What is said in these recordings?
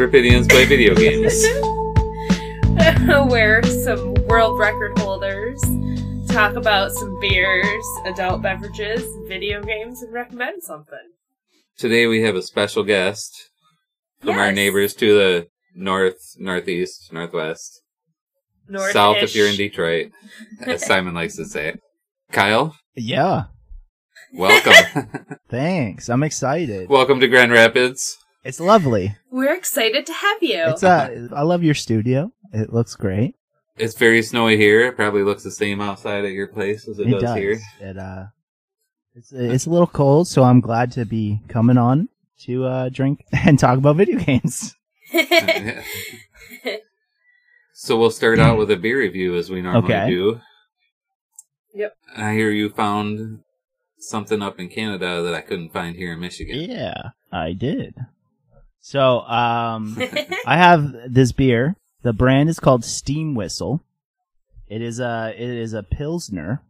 to Grand Rapidians Play Video Games. Where some world record holders talk about some beers, adult beverages, video games, and recommend something. Today we have a special guest from our neighbors to the north, northeast, northwest, North south if you're in Detroit, as Simon likes to say. Kyle, Yeah. welcome. Thanks. I'm excited. welcome to Grand Rapids. It's lovely. We're excited to have you. It's uh I love your studio. It looks great. It's very snowy here. It probably looks the same outside at your place as it, It does, does. here. It uh it's it's a little cold, so I'm glad to be coming on to uh drink and talk about video games. so we'll start out with a beer review as we normally Okay. do. Yep. I hear you found something up in Canada that I couldn't find here in Michigan. Yeah, I did. So, um I have this beer. The brand is called Steam Whistle. It is a it is a pilsner.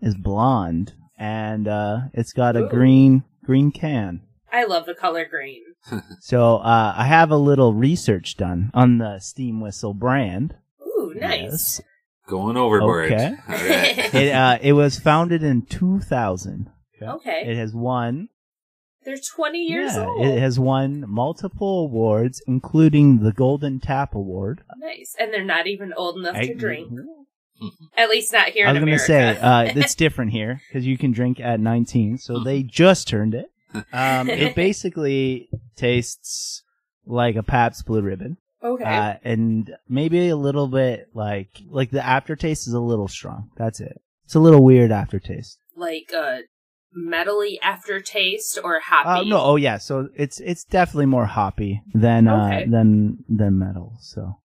Is blonde and uh it's got a Ooh. green green can. I love the color green. So, uh I have a little research done on the Steam Whistle brand. Ooh, nice. Yes. Going overboard. Okay. All right. It uh it was founded in 2000. Okay. It has won They're 20 years yeah, old. it has won multiple awards including the Golden Tap Award. nice. And they're not even old enough I- to drink. At least not here I was gonna say uh, it's different here because you can drink at 19, so they just turned it. Um, it basically tastes like a Pabst Blue Ribbon, okay. uh, and maybe a little bit like like the aftertaste is a little strong. That's it. It's a little weird aftertaste. like a metally aftertaste or Uh, hoppy? no, oh yeah, so it's it's definitely more hoppy than uh, than than metal. So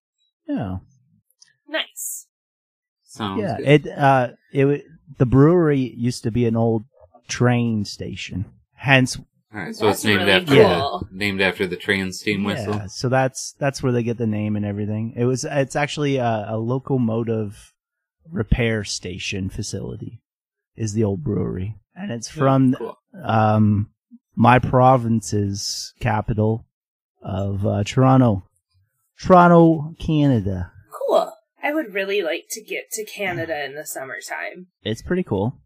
yeah, Nice. Sounds yeah. good. It uh it wa- the brewery used to be an old train station, hence All right, so it's named really after cool. the named after the train steam whistle. Yeah, so that's that's where they get the name and everything. It was it's actually a, a locomotive repair station facility is the old brewery, and it's from Cool. um my province's capital of uh, Toronto, Toronto, Canada. Cool. I would really like to get to Canada in the summertime. It's pretty cool.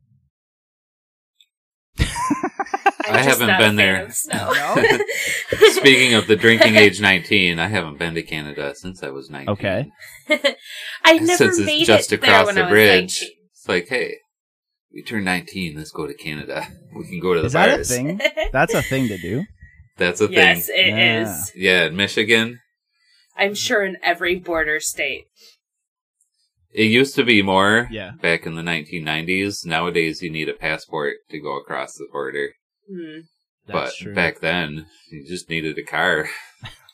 I'm I just haven't been there. of snow. Speaking of the drinking age 19, I haven't been to Canada since I was 19. Okay. I never Since it's made just it there across when the I was bridge. 19. It's like, hey, we turn 19, let's go to Canada. We can go to the Is that a thing? That's a thing to do. That's a yes, thing. it Yeah. is. Yeah, in Michigan, I'm sure in every border state. it used to be more Yeah. back in the 1990s. Nowadays, you need a passport to go across the border. Hmm. but back then, you just needed a car.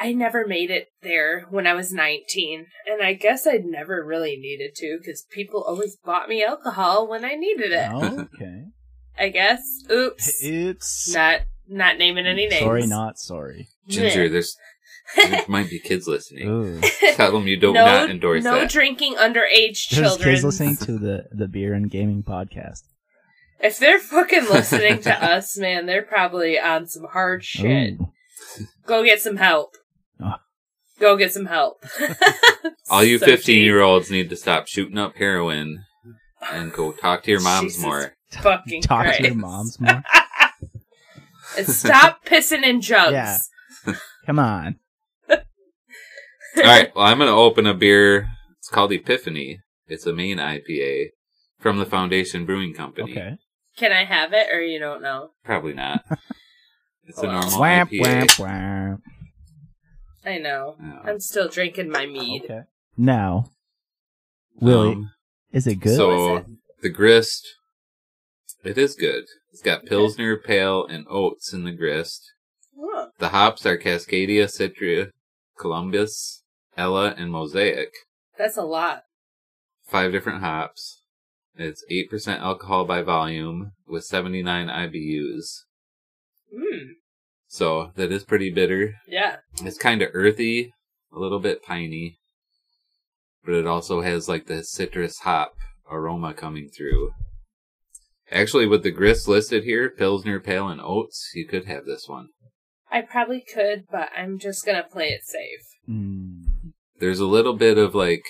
I never made it there when I was 19, and I guess I'd never really needed to because people always bought me alcohol when I needed it. Oh, okay. I guess. Oops. It's Not not naming any names. Sorry, not sorry. Ginger, there's there might be kids listening. Tell them you don't no, not endorse no that. drinking underage There's children. kids listening to the the beer and gaming podcast. If they're fucking listening to us, man, they're probably on some hard shit. Ooh. Go get some help. Oh. Go get some help. All you So 15 cheap. year olds need to stop shooting up heroin and go talk to your moms Jesus more. Fucking Talk Christ. to your moms more. And stop pissing in jugs. Yeah. Come on. All right, well, I'm going to open a beer. It's called Epiphany. It's a Maine IPA from the Foundation Brewing Company. Okay. Can I have it or you don't know? Probably not. It's a normal Wham, IPA. wham, wham. I know. Oh. I'm still drinking my mead. Okay. Now, Willie, Um, is it good? So What is the grist, it is good. It's got Pilsner, Pale, and oats in the grist. The hops are Cascadia, Citra, Columbus, Ella, and Mosaic. that's a lot. Five different hops. It's 8% alcohol by volume with 79 IBUs. Mm, So that is pretty bitter. yeah. It's kind of earthy, a little bit piney. but it also has like the citrus hop aroma coming through. Actually, with the grist listed here, Pilsner, Pale, and Oats, you could have this one. I probably could, but I'm just gonna play it safe. Mm. There's a little bit of like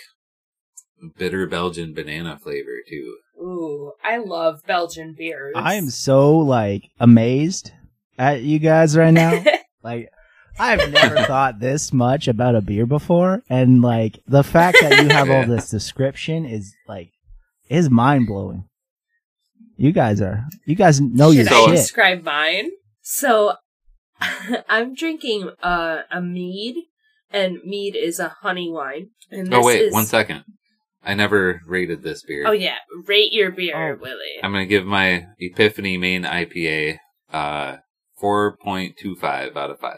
bitter Belgian banana flavor too. Ooh, I love Belgian beers. I am so like amazed at you guys right now. like I've never thought this much about a beer before, and like the fact that you have all this description is like is mind blowing. You guys are you guys know your Should So- I shit. describe mine? So, I'm drinking uh, a mead, and mead is a honey wine. And Oh wait, is- one second. I never rated this beer. Oh yeah, rate your beer, Oh. Willie. I'm gonna give my Epiphany Maine IPA uh 4.25 out of 5.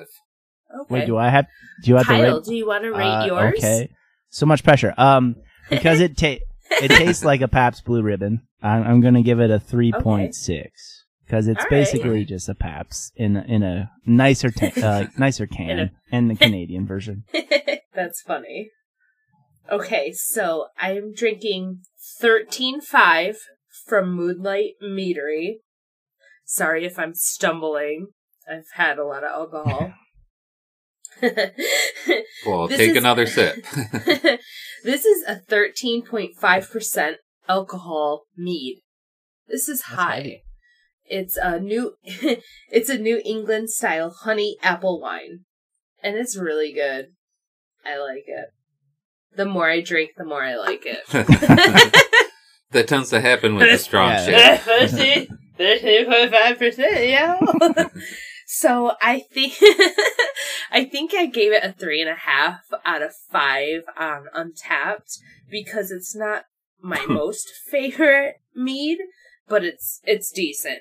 Okay. Wait, do I have do you have to Kyle, rate? do you want to rate Uh, yours? Okay, so much pressure. Um, because it ta- it tastes like a Pabst Blue Ribbon. I'm, I'm gonna give it a three point six because it's All right. basically just a Pabst in a, in a nicer ta- uh, nicer can In a- and the Canadian version. That's funny. Okay, so I'm drinking 13.5 from Moonlight Meadery. Sorry if I'm stumbling. I've had a lot of alcohol. Well, This take is- another sip. this is a 13.5% alcohol mead. This is That's high. heavy. It's a new it's a New England style honey apple wine. And it's really good. I like it. The more I drink, the more I like it. that tends to happen with the strong Yeah. shit. 13.5%, yeah. so I think I think I gave it a three and a half out of five on Untappd because it's not my hmm. most favorite mead, but it's it's decent.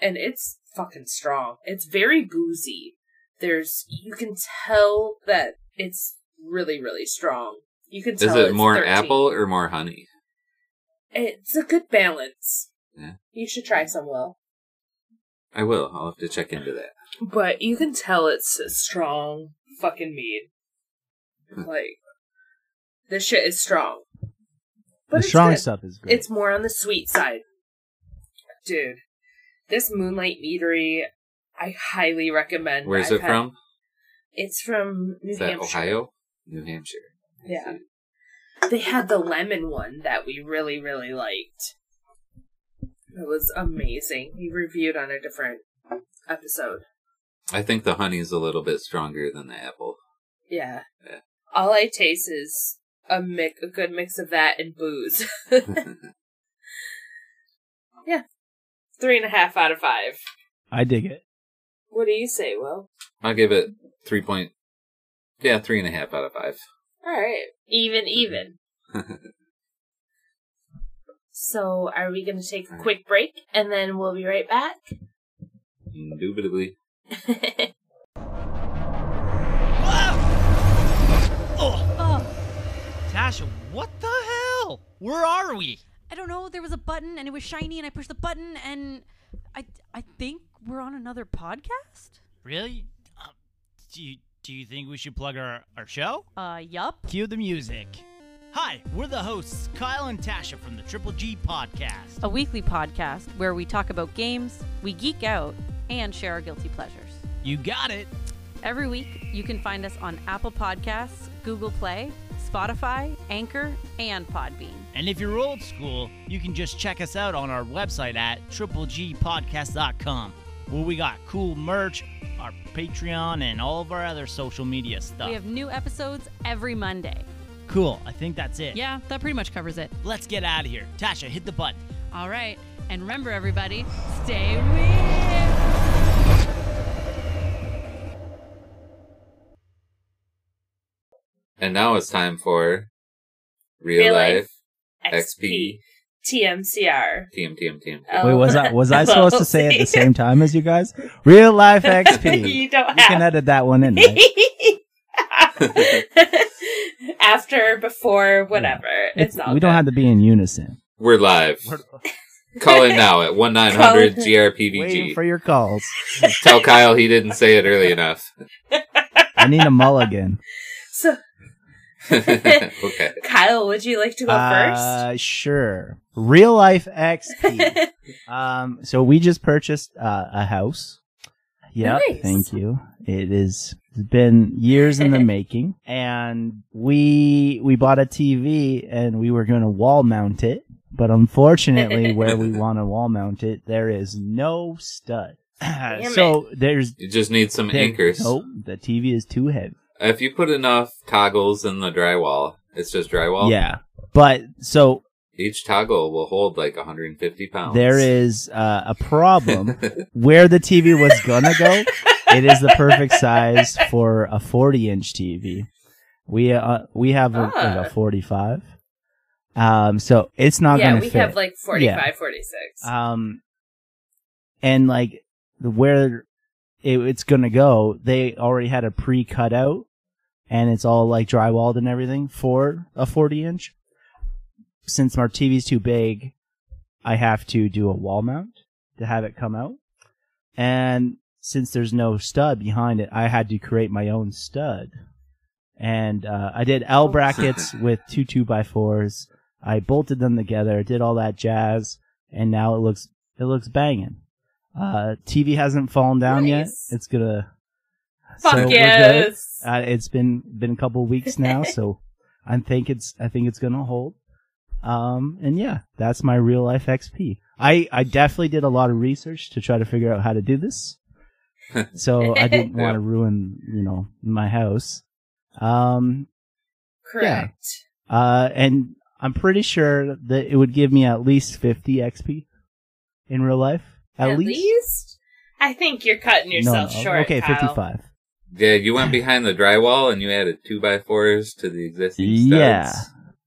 And it's fucking strong. It's very boozy. There's you can tell that it's really, really strong. You can Is it it's more 13. apple or more honey? It's a good balance. Yeah. You should try some, Will. I will. I'll have to check into that. But you can tell it's a strong fucking mead. Hmm. like, this shit is strong. But the strong good. stuff is good. It's more on the sweet side. Dude, this Moonlight Meadery, I highly recommend. Where's I've it had- from? It's from New Is that Hampshire. Ohio? New Hampshire. I Yeah. see. They had the lemon one that we really, really liked. It was amazing. We reviewed on a different episode. I think the honey's a little bit stronger than the apple. Yeah. Yeah. All I taste is a mix, a good mix of that and booze. yeah. Three and a half out of five. I dig it. What do you say, Will? I'll give it three point. Yeah, three and a half out of five. All right, even, even. So, are we going to take a quick break and then we'll be right back? Indubitably. Oh, Tasha, what the hell? Where are we? I don't know. There was a button and it was shiny, and I pushed the button, and I I think we're on another podcast. Really? Um, do you do you think we should plug our our show? Uh, yup. Cue the music. Hi, we're the hosts, Kyle and Tasha from the Triple G Podcast. A weekly podcast where we talk about games, we geek out, and share our guilty pleasures. You got it. Every week, you can find us on Apple Podcasts, Google Play, Spotify, Anchor, and Podbean. And if you're old school, you can just check us out on our website at triplegpodcast.com, where we got cool merch, our Patreon, and all of our other social media stuff. We have new episodes every Monday. Cool. I think that's it. Yeah, that pretty much covers it. Let's get out of here. Tasha, hit the button. All right. And remember, everybody, stay weird. And now it's time for real, life, XP, TMCR. TM, TM, TM. Oh. Wait, was I was I supposed to say it at the same time as you guys? Real life XP. you don't You can edit that one in. Right? After, before, whatever. It's, It's- all we don't have to be in unison. We're live. Call in now at 1 900 Call- Waiting GRPVG. for your calls. Tell Kyle he didn't say it early enough. I need a mulligan. So, okay. Kyle, would you like to go Uh, sure. Real life XP. um, so we just purchased uh, a house. Yep. Nice. Thank you. It is it's been years in the making, and we we bought a TV and we were going to wall mount it, but unfortunately, where we want to wall mount it, there is no stud. so there's You just need some there- anchors. Nope, the TV is too heavy. If you put enough toggles in the drywall, it's just drywall. Yeah, but so Each toggle will hold like 150 pounds. there is uh, a problem where the TV was gonna go. It is the perfect size for a 40 inch TV. We uh, we have a, like Ah. a 45. Um, so it's not yeah, gonna be. Yeah, we fit. have like 45, Yeah. 46. um, and like where it, it's gonna go, they already had a pre cut out, and it's all like drywalled and everything for a 40 inch. Since our TV's too big, I have to do a wall mount to have it come out, and since there's no stud behind it, I had to create my own stud. And uh, I did L brackets with two two by fours. I bolted them together, did all that jazz, and now it looks it looks banging. Uh, TV hasn't fallen down yet. It's gonna. Fuck so yes. Uh, it's been been a couple weeks now, so I think it's I think it's gonna hold. Um, and yeah, that's my real life XP. I I definitely did a lot of research to try to figure out how to do this. so I didn't want to ruin you know my house. Um, Correct. uh, and I'm pretty sure that it would give me at least 50 XP in real life. At, At, least? I think you're cutting No, yourself no. short. Okay, Kyle. 55. Yeah, you went behind the drywall and you added two by fours to the existing studs. Yeah.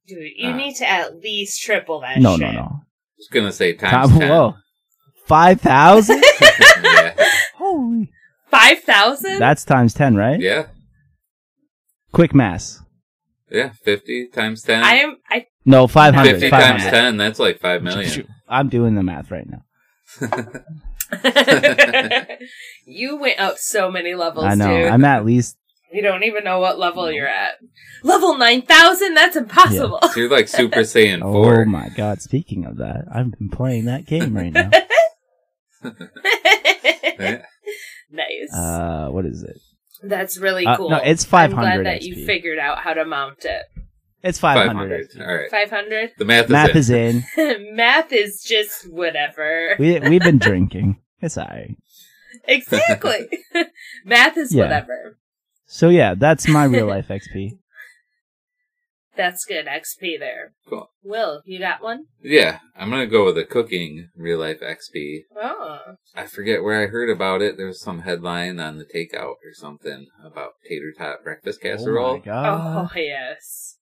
Dude, you Ah. need to at least triple that No, shit. no, no. I was gonna say times Top- ten. Whoa. 5,000? yeah. Holy. 5,000? That's times 10, right? yeah, Quick mass. yeah, fifty times ten. I am. I No, 500. Fifty 500. times ten. That's like five million. I'm doing the math right now. you went up so many levels, I know. dude. I'm at least. You don't even know what level you're at. Level 9,000? That's impossible. So you're like Super Saiyan 4. Oh my god. Speaking of that, I've been playing that game right now. Nice. Uh, what is it? That's really uh, cool. no, it's 500 I'm 500 glad that XP. you figured out how to mount it. It's Five 500. hundred. XP. All right. 500? The math is Math in. is in. Math is just whatever. We, we've been drinking. It's alright. exactly. Math is Yeah. whatever. So yeah, that's my real life XP. That's good XP there. Cool. Will, you got one? Yeah, I'm gonna go with a cooking real life XP. Oh. I forget where I heard about it. There was some headline on the takeout or something about tater tot breakfast Oh casserole. my god. oh, yes.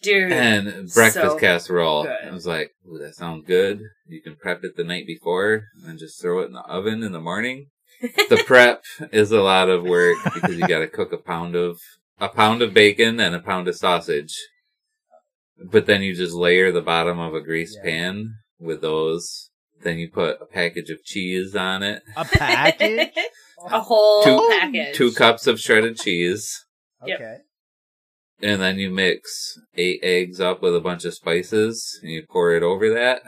Dude. and breakfast so casserole. good. I was like, "Ooh, that sounds good." You can prep it the night before and then just throw it in the oven in the morning. The prep is a lot of work because you got to cook a pound of a pound of bacon and a pound of sausage. But then you just layer the bottom of a grease Yeah. pan with those. Then you put a package of cheese on it, A package? a whole Two- package. two cups of shredded cheese, Okay. and then you mix eight eggs up with a bunch of spices and you pour it over that.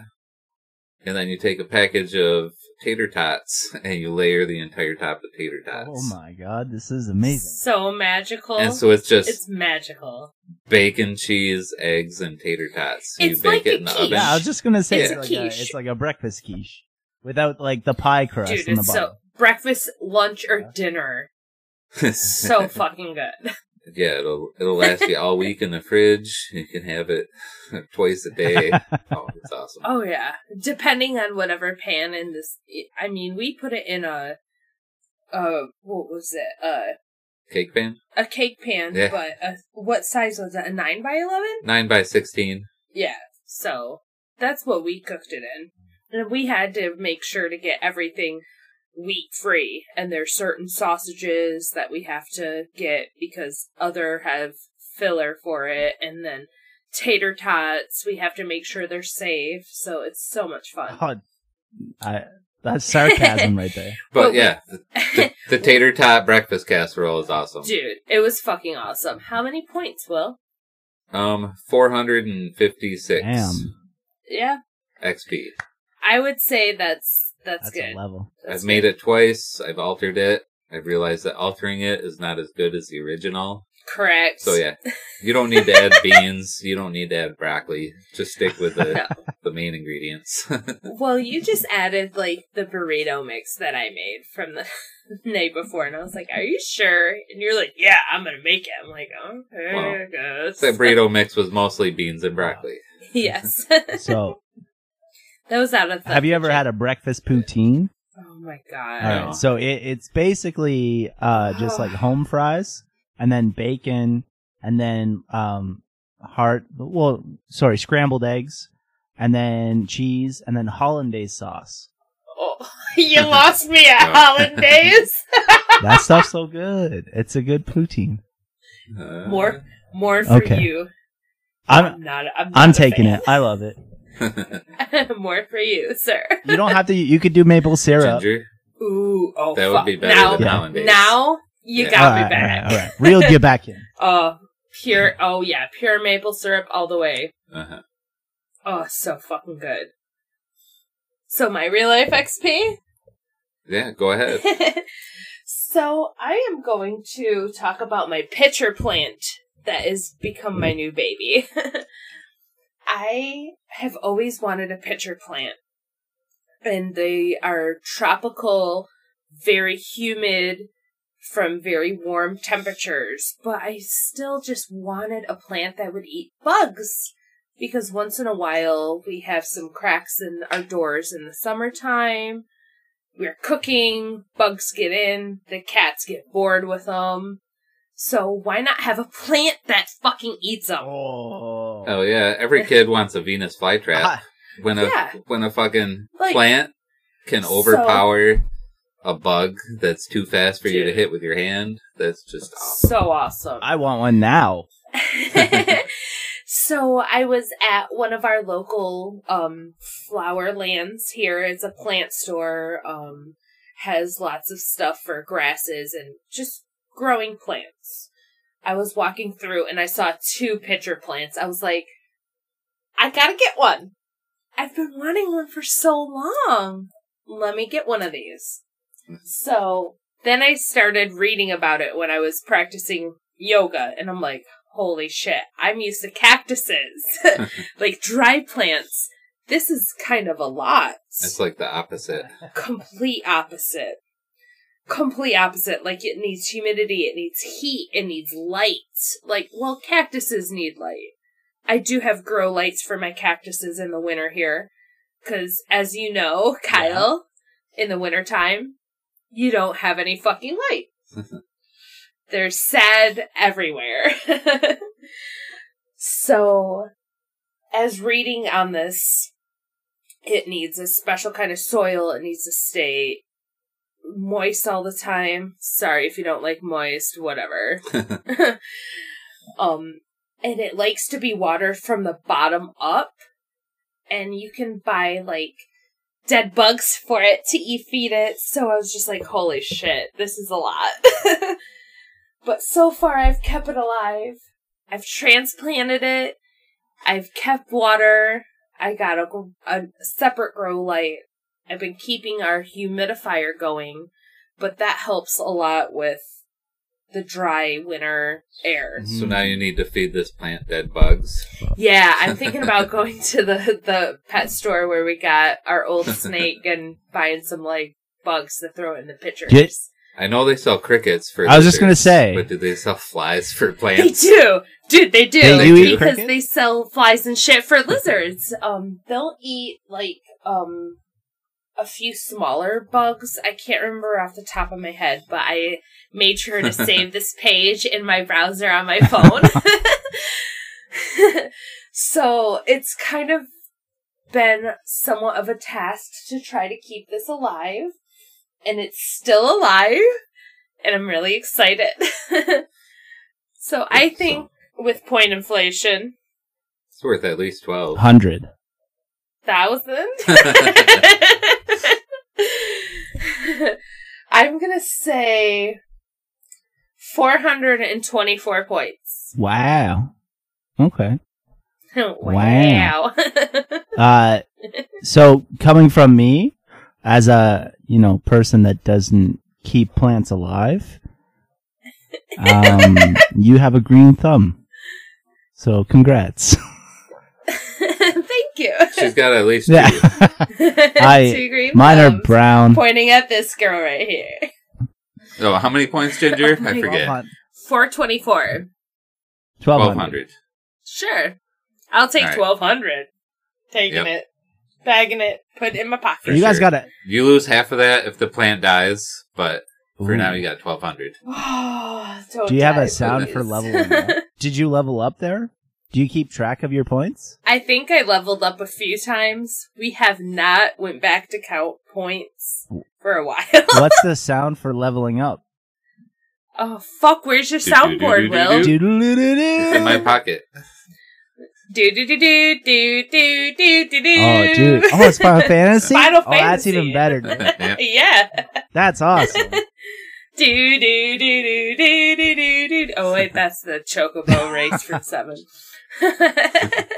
And then you take a package of tater tots and you layer the entire top of tater oh tots. Oh my god, this is amazing. So magical. And so it's just it's magical. bacon, cheese, eggs, and tater tots. So It's you bake like it a in the quiche. oven. Yeah, I was just gonna say It's it's, a like a, it's like a breakfast quiche without like the pie crust Dude, in the it's bottom. so breakfast, lunch, or Yeah. dinner. So fucking good. yeah, it'll it'll last you all week in the fridge. You can have it twice a day. Oh, it's awesome. Oh yeah, depending on whatever pan in this. I mean, we put it in a, uh, what was it? Uh, Cake pan, a cake pan. Yeah. But uh what size was that? A nine by eleven? nine by sixteen. Yeah. So that's what we cooked it in, and we had to make sure to get everything wheat free. And there's certain sausages that we have to get because other have filler for it, and then tater tots we have to make sure they're safe. So it's so much fun. Oh, I, that's sarcasm right there. But But yeah, the, the, the tater tot breakfast casserole is awesome. Dude, it was fucking awesome. How many points, Will? Um, 456 Damn. Yeah, XP. I would say that's that's, That's good. a level. That's I've made it twice. I've altered it. I've realized that altering it is not as good as the original. correct. So yeah, you don't need to add beans. You don't need to add broccoli. Just stick with the No. the main ingredients. Well, you just added like the burrito mix that I made from the night before, and I was like, "Are you sure?" And you're like, "Yeah, I'm gonna make it." I'm like, "Okay, Well, I guess." that burrito mix was mostly beans and broccoli. yes, So, that was out of. The have you ever had a breakfast poutine? Oh my god! All right. So it, it's basically uh, just like home fries, and then bacon, and then um, hard. Well, sorry, scrambled eggs, and then cheese, and then hollandaise sauce. Oh, you lost me at hollandaise. That stuff's so good. It's a good poutine. Uh, More, more for Okay. you. I'm not. I'm, not I'm taking fan. it. I love it. more for you, sir. You don't have to. You could do maple syrup. ginger. Ooh, oh, That fuck. would be better now, than Yeah. hollandaise. Now you Yeah. got all me right, back. all right, all right. Reeled you back in. Oh, pure. Oh yeah, pure maple syrup all the way. Uh-huh. Oh, so fucking good. So my real life XP. Yeah, go ahead. so I am going to talk about my pitcher plant that has become my new baby. I have always wanted a pitcher plant. And they are tropical, very humid, from very warm temperatures, but I still just wanted a plant that would eat bugs. Because once in a while we have some cracks in our doors in the summertime. We're cooking, bugs get in, the cats get bored with them. So why not have a plant that fucking eats them? Oh. Oh yeah, every kid wants a Venus flytrap. Ah, When a Yeah. when a fucking Like- plant can So- overpower a bug that's too fast for you to hit with your hand, that's just awesome. So awesome. I want one now. so I was at one of our local um flower lands here. It's a plant store. Um has lots of stuff for grasses and just growing plants. I was walking through and I saw two pitcher plants. I was like, I gotta get one. I've been wanting one for so long. Let me get one of these. So then I started reading about it when I was practicing yoga, and I'm like, holy shit, I'm used to cactuses, like dry plants. This is kind of a lot. It's like the opposite. Complete opposite. Complete opposite. Like it needs humidity, it needs heat, it needs light. Like, well, cactuses need light. I do have grow lights for my cactuses in the winter here. Cause as you know, Kyle, in the wintertime, you don't have any fucking light. They're sad everywhere. so, as reading on this, it needs a special kind of soil. It needs to stay moist all the time. Sorry if you don't like moist, whatever. um, and it likes to be watered from the bottom up. And you can buy like dead bugs for it to eat feed it. So I was just like, holy shit, this is a lot. but so far I've kept it alive. I've transplanted it. I've kept water. I got a, a separate grow light. I've been keeping our humidifier going, but that helps a lot with the dry winter air. So now you need to feed this plant dead bugs. Yeah, I'm thinking about going to the the pet store where we got our old snake and buying some like bugs to throw in the pitchers. Get- I know they sell crickets for. I was just gonna lizards, say. but do they sell flies for plants? They do, dude. They do They do eat because crickets? they sell flies and shit for lizards. Um, they'll eat like um a few smaller bugs. I can't remember off the top of my head, but I made sure to save this page in my browser on my phone. so it's kind of been somewhat of a task to try to keep this alive, and it's still alive, and I'm really excited. so I think with point inflation, It's worth at least twelve. Hundred. Thousand. I'm gonna say 424 points. Wow. Okay. wow. Uh, so coming from me, as a you know person that doesn't keep plants alive, um, you have a green thumb. So congrats. Thank you. She's got at least yeah, two. I- Two green mine are thumbs brown. Pointing at this girl right here. Oh, how many points, Ginger? I forget. 424. Twelve Twelve hundred. hundred. Sure. I'll take All right. 1200. Taking Yep. it. Bagging it. Put it in my pocket. For You guys sure. got it. You lose half of that if the plant dies, but for Ooh. now you got twelve hundred. Don't Do you have a sound for please. leveling up? Did you level up there? Do you keep track of your points? I think I leveled up a few times. We have not went back to count points for a while. What's the sound for leveling up? oh fuck! Where's your soundboard, do, Will? It's in my pocket. Do do do do do do do do do. Oh, dude. Oh, it's Final Fantasy? Final Oh, that's Fantasy. even better. Yeah. yeah. That's awesome. Do do do do do do do do. Oh wait, that's the Chocobo race from seven.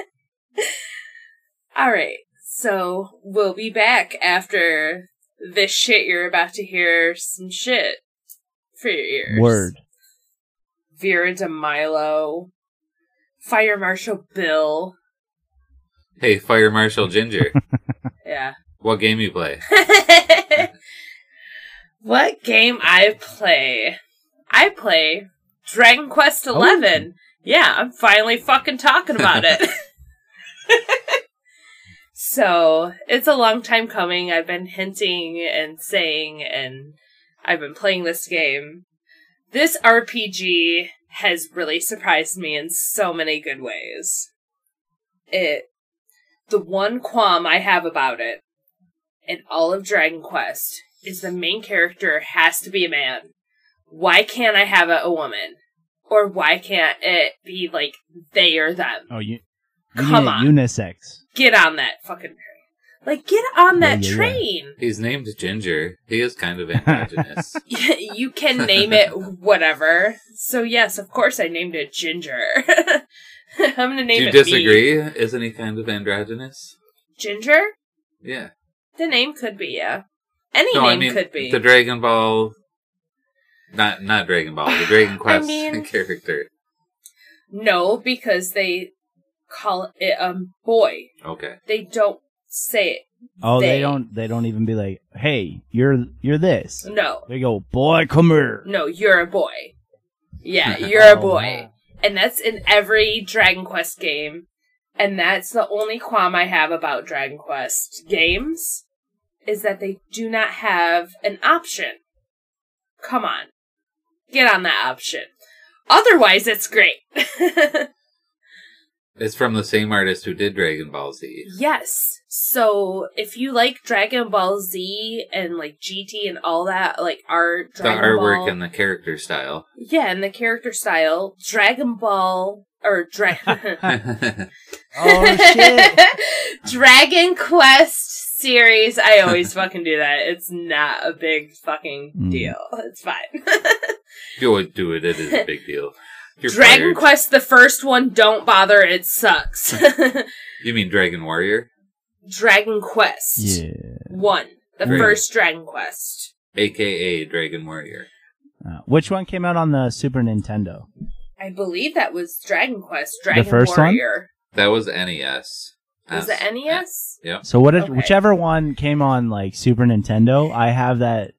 All right, so we'll be back after this shit. You're about to hear some shit for your ears. Word. Vera DeMilo, Fire Marshal Bill. Hey, Fire Marshal Ginger, Yeah. what game you play? what game I play? I play Dragon Quest Oh. Yeah, I'm finally fucking talking about it. so it's a long time coming. I've been hinting and saying, and I've been playing this game. This RPG has really surprised me in so many good ways. It, the one qualm I have about it in all of Dragon Quest is the main character has to be a man. Why can't I have a, a woman? Or why can't it be like they or them? Oh, you. you Come on. Unisex. Get on that fucking train. Like, get on that yeah, yeah. train. He's named Ginger. He is kind of androgynous. you can name it whatever. So yes, of course I named it Ginger. I'm gonna name Do you it me. disagree? Isn't he kind of androgynous? Ginger? Yeah. The name could be, yeah. Any No, name I mean could be. the Dragon Ball. Not not Dragon Ball. The Dragon Quest mean- character. no, because they call it a boy. Okay. They don't say it. Oh, they, They. don't. They don't even be like, "Hey, you're you're this." No. They go, "Boy, come here." No, you're a boy. Yeah, you're a Oh, boy. wow. And that's in every Dragon Quest game. And that's the only qualm I have about Dragon Quest games is that they do not have an option. Come on. Get on that option. Otherwise, it's great. It's from the same artist who did Dragon Ball Z. yes. So if you like Dragon Ball Z and like GT and all that, like art, The artwork Ball, and the character style. yeah, and the character style, Dragon Ball or Dragon. Oh shit! Dragon Quest series. I always fucking do that. It's not a big fucking Mm. deal. It's fine. do it, do it. It is a big deal. You're Dragon fired. Quest, the first one, don't bother. It sucks. You mean Dragon Warrior, Dragon Quest yeah. one, the Dragon. first Dragon Quest. aka Dragon Warrior? Uh, which one came out on the Super Nintendo? I believe that was Dragon Quest. Dragon the first one? Warrior. That was NES. Was S- it NES? Yep. So what? Okay. Whichever one came on like Super Nintendo, I have that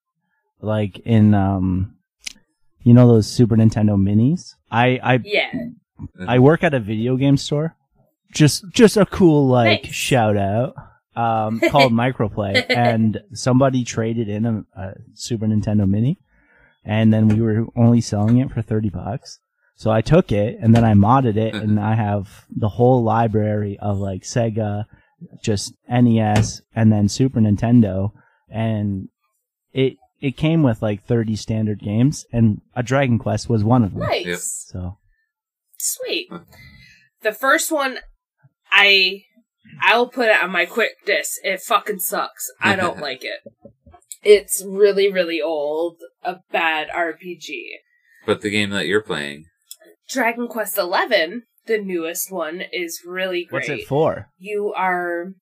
like in um, you know those Super Nintendo minis. I I Yeah. I work at a video game store. Just just a cool like Nice. shout out. Um, called Microplay, and somebody traded in a, a Super Nintendo Mini, and then we were only selling it for thirty bucks. So I took it and then I modded it, and I have the whole library of like Sega, just NES, and then Super Nintendo, and it it came with like thirty standard games, and a Dragon Quest was one of them. Nice. Yep. So Sweet. The first one, I I'll put it on my quick disc. It fucking sucks. I don't like it. It's really really old, a bad RPG. But the game that you're playing, Dragon Quest Eleven the newest one, is really great. What's it for? You are,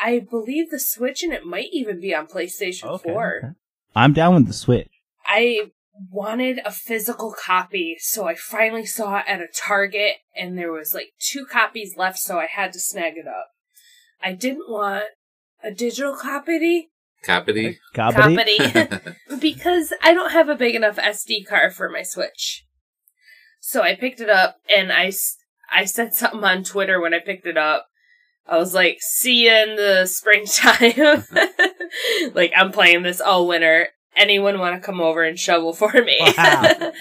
I believe, the Switch, and it might even be on PlayStation Okay, 4. okay. I'm down with the Switch. I wanted a physical copy, so I finally saw it at a Target, and there was like two copies left, so I had to snag it up. I didn't want a digital copy, Capity. Gobbity? copy because I don't have a big enough SD card for my Switch. So I picked it up, and I, I said something on Twitter when I picked it up. I was like, "See you in the springtime." like I'm playing this all winter. Anyone want to come over and shovel for me? Wow.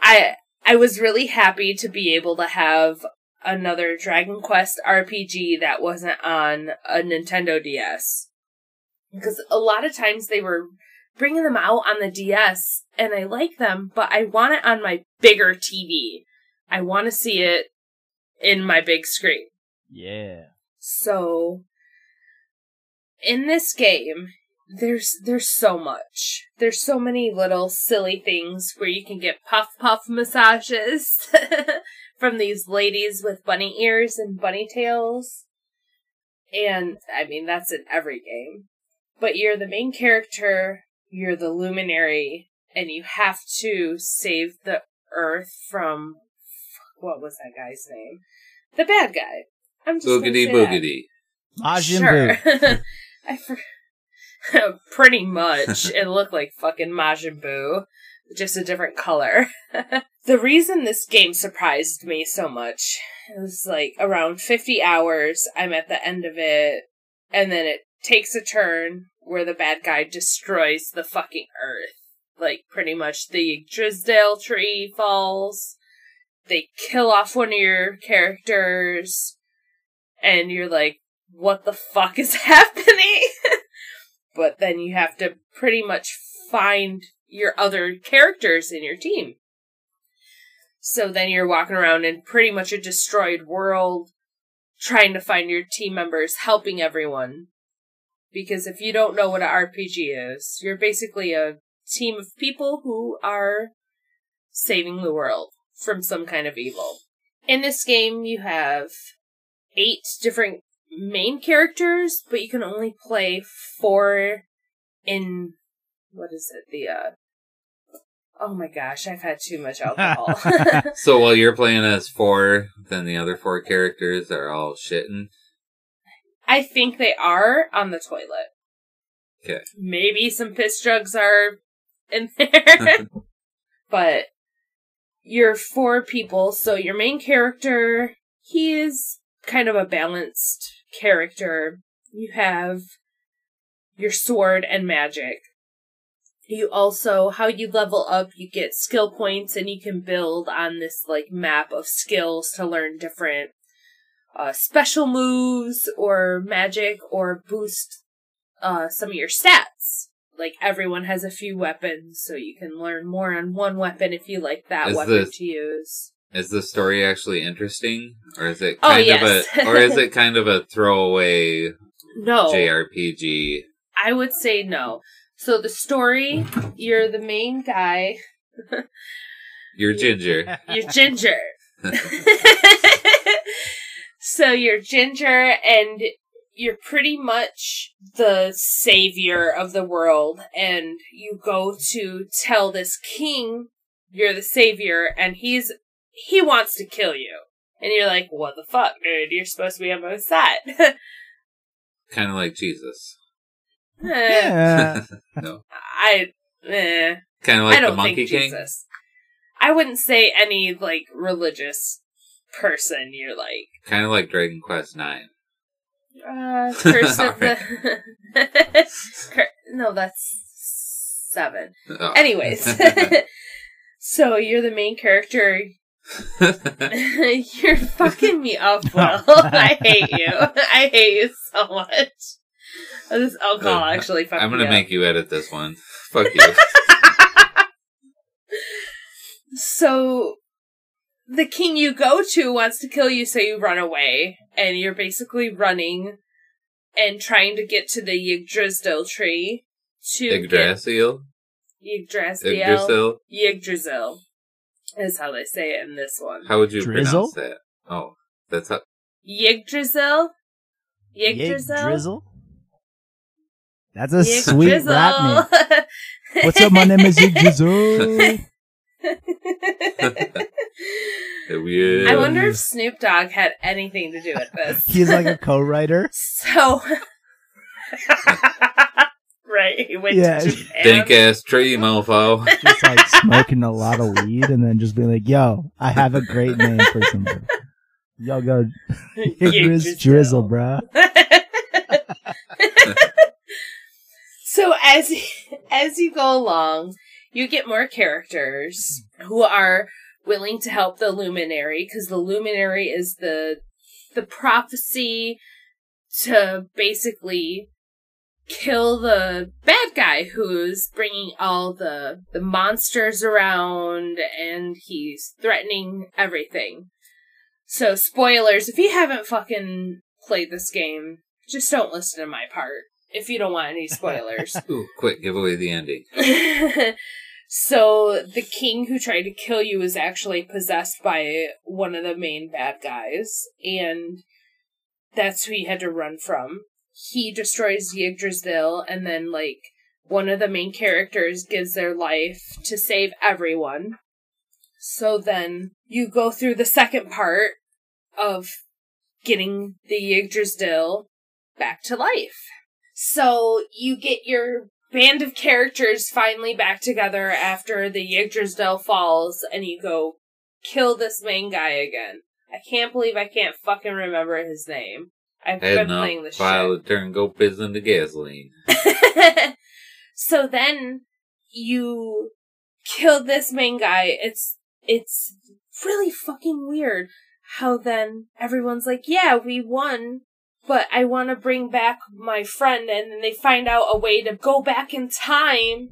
I I was really happy to be able to have another Dragon Quest RPG that wasn't on a Nintendo DS. Because a lot of times they were bringing them out on the DS and I like them, but I want it on my bigger TV. I want to see it in my big screen. Yeah. So in this game, there's there's so much. There's so many little silly things where you can get puff puff massages from these ladies with bunny ears and bunny tails. And I mean that's in every game. But you're the main character, you're the luminary, and you have to save the earth from what was that guy's name? The bad guy. I'm just gonna Boogity say that. boogity. Majin Sure. Buu. I for- pretty much it looked like fucking Majin Buu, just a different color. the reason this game surprised me so much it was like around 50 hours. I'm at the end of it, and then it takes a turn where the bad guy destroys the fucking earth. Like pretty much the Drisdale tree falls. They kill off one of your characters, and you're like, what the fuck is happening? but then you have to pretty much find your other characters in your team. So then you're walking around in pretty much a destroyed world, trying to find your team members, helping everyone. Because if you don't know what an RPG is, you're basically a team of people who are saving the world from some kind of evil. In this game, you have eight different main characters, but you can only play four in what is it? The uh Oh my gosh, I've had too much alcohol. So while you're playing as four, then the other four characters are all shitting. I think they are on the toilet. Okay. Maybe some piss drugs are in there. but you're four people, so your main character, he is kind of a balanced character. You have your sword and magic. You also, how you level up, you get skill points and you can build on this like map of skills to learn different uh, special moves or magic or boost uh, some of your stats. Like everyone has a few weapons, so you can learn more on one weapon if you like that Is weapon this- to use. Is the story actually interesting, or is it Oh, yes. of a, or is it kind of a throwaway No, JRPG? I would say no. So the story, you're the main guy, You're Ginger. you're Ginger. So you're Ginger and you're pretty much the savior of the world and you go to tell this king you're the savior and he's he wants to kill you. And you're like, what the fuck, dude? You're supposed to be on my side. kind of like Jesus. Eh, Yeah. no, I, eh. kind of like the don't Monkey think King. Jesus. I wouldn't say any like religious person. You're like Kind of like Dragon Quest Nine. uh, curse of the. Cur- no, that's seven. Oh. Anyways, so you're the main character. you're fucking me up, Will. I hate you. I hate you so much. This alcohol actually fucked I'm gonna up. make you edit this one. Fuck you. So the king you go to wants to kill you, so you run away, and you're basically running and trying to get to the Yggdrasil tree to Yggdrasil. get Yggdrasil. Yggdrasil. Yggdrasil. is how they say it in this one. How would you Drizzle? pronounce that? Oh, that's how. Yggdrasil? Yig Yggdrasil? That's a sweet rap name. What's up? My name is Yggdrasil. Weird. I wonder if Snoop Dogg had anything to do with this. He's like a co-writer. So, right, he went Yeah. to Japan. Dank ass tree, mofo. Just like smoking a lot of weed and then just being like, "Yo, I have a great name for somebody." Y'all go Yggdrasil drizzle, bruh. so as as you go along, you get more characters who are willing to help the luminary because the luminary is the the prophecy to basically kill the bad guy who's bringing all the the monsters around and he's threatening everything. So spoilers, if you haven't fucking played this game, just don't listen to my part if you don't want any spoilers. Ooh, quick, give away the ending. so the king who tried to kill you is actually possessed by one of the main bad guys, and that's who you had to run from. He destroys Yggdrasil, and then like one of the main characters gives their life to save everyone. So then you go through the second part of getting the Yggdrasil back to life. So you get your band of characters finally back together after the Yggdrasil falls, and you go kill this main guy again. I can't believe I can't fucking remember his name. I've been Heading playing up, this file shit. a turn, go biz into gasoline. so then you kill this main guy. It's it's really fucking weird how then everyone's like, "Yeah, we won." But I want to bring back my friend, and then they find out a way to go back in time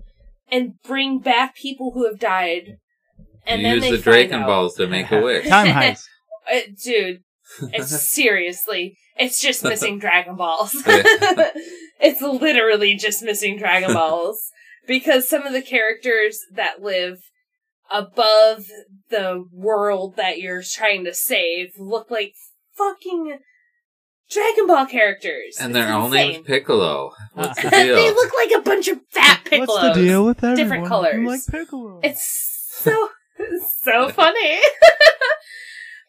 and bring back people who have died. And you then use they the find Draken out- balls to make a wish. Time heist. Uh, dude, it's seriously, it's just missing Dragon Balls. it's literally just missing Dragon Balls because some of the characters that live above the world that you're trying to save look like fucking Dragon Ball characters. and It's their all name's insane. Piccolo. What's the they look like a bunch of fat Piccolos. What's the deal with everyone? Different colors. You colors. like Piccolo. It's so so funny.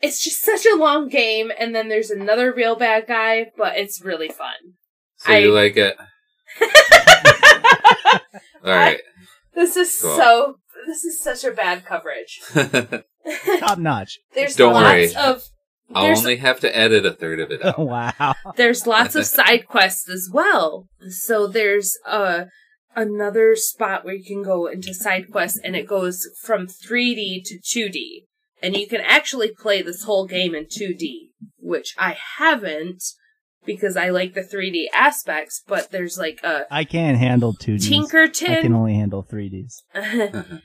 it's just such a long game, and then there's another real bad guy, but it's really fun. so you like it? All right. This is Cool. so. This is such a bad coverage. Top notch. there's Don't lots worry. of I'll There's- only have to edit a third of it out. wow. there's lots of side quests as well. So there's uh another spot where you can go into side quests, and it goes from 3D to 2D, and you can actually play this whole game in 2D, which I haven't because I like the 3D aspects. But there's like a I can't handle 2Ds. I can only handle 3Ds.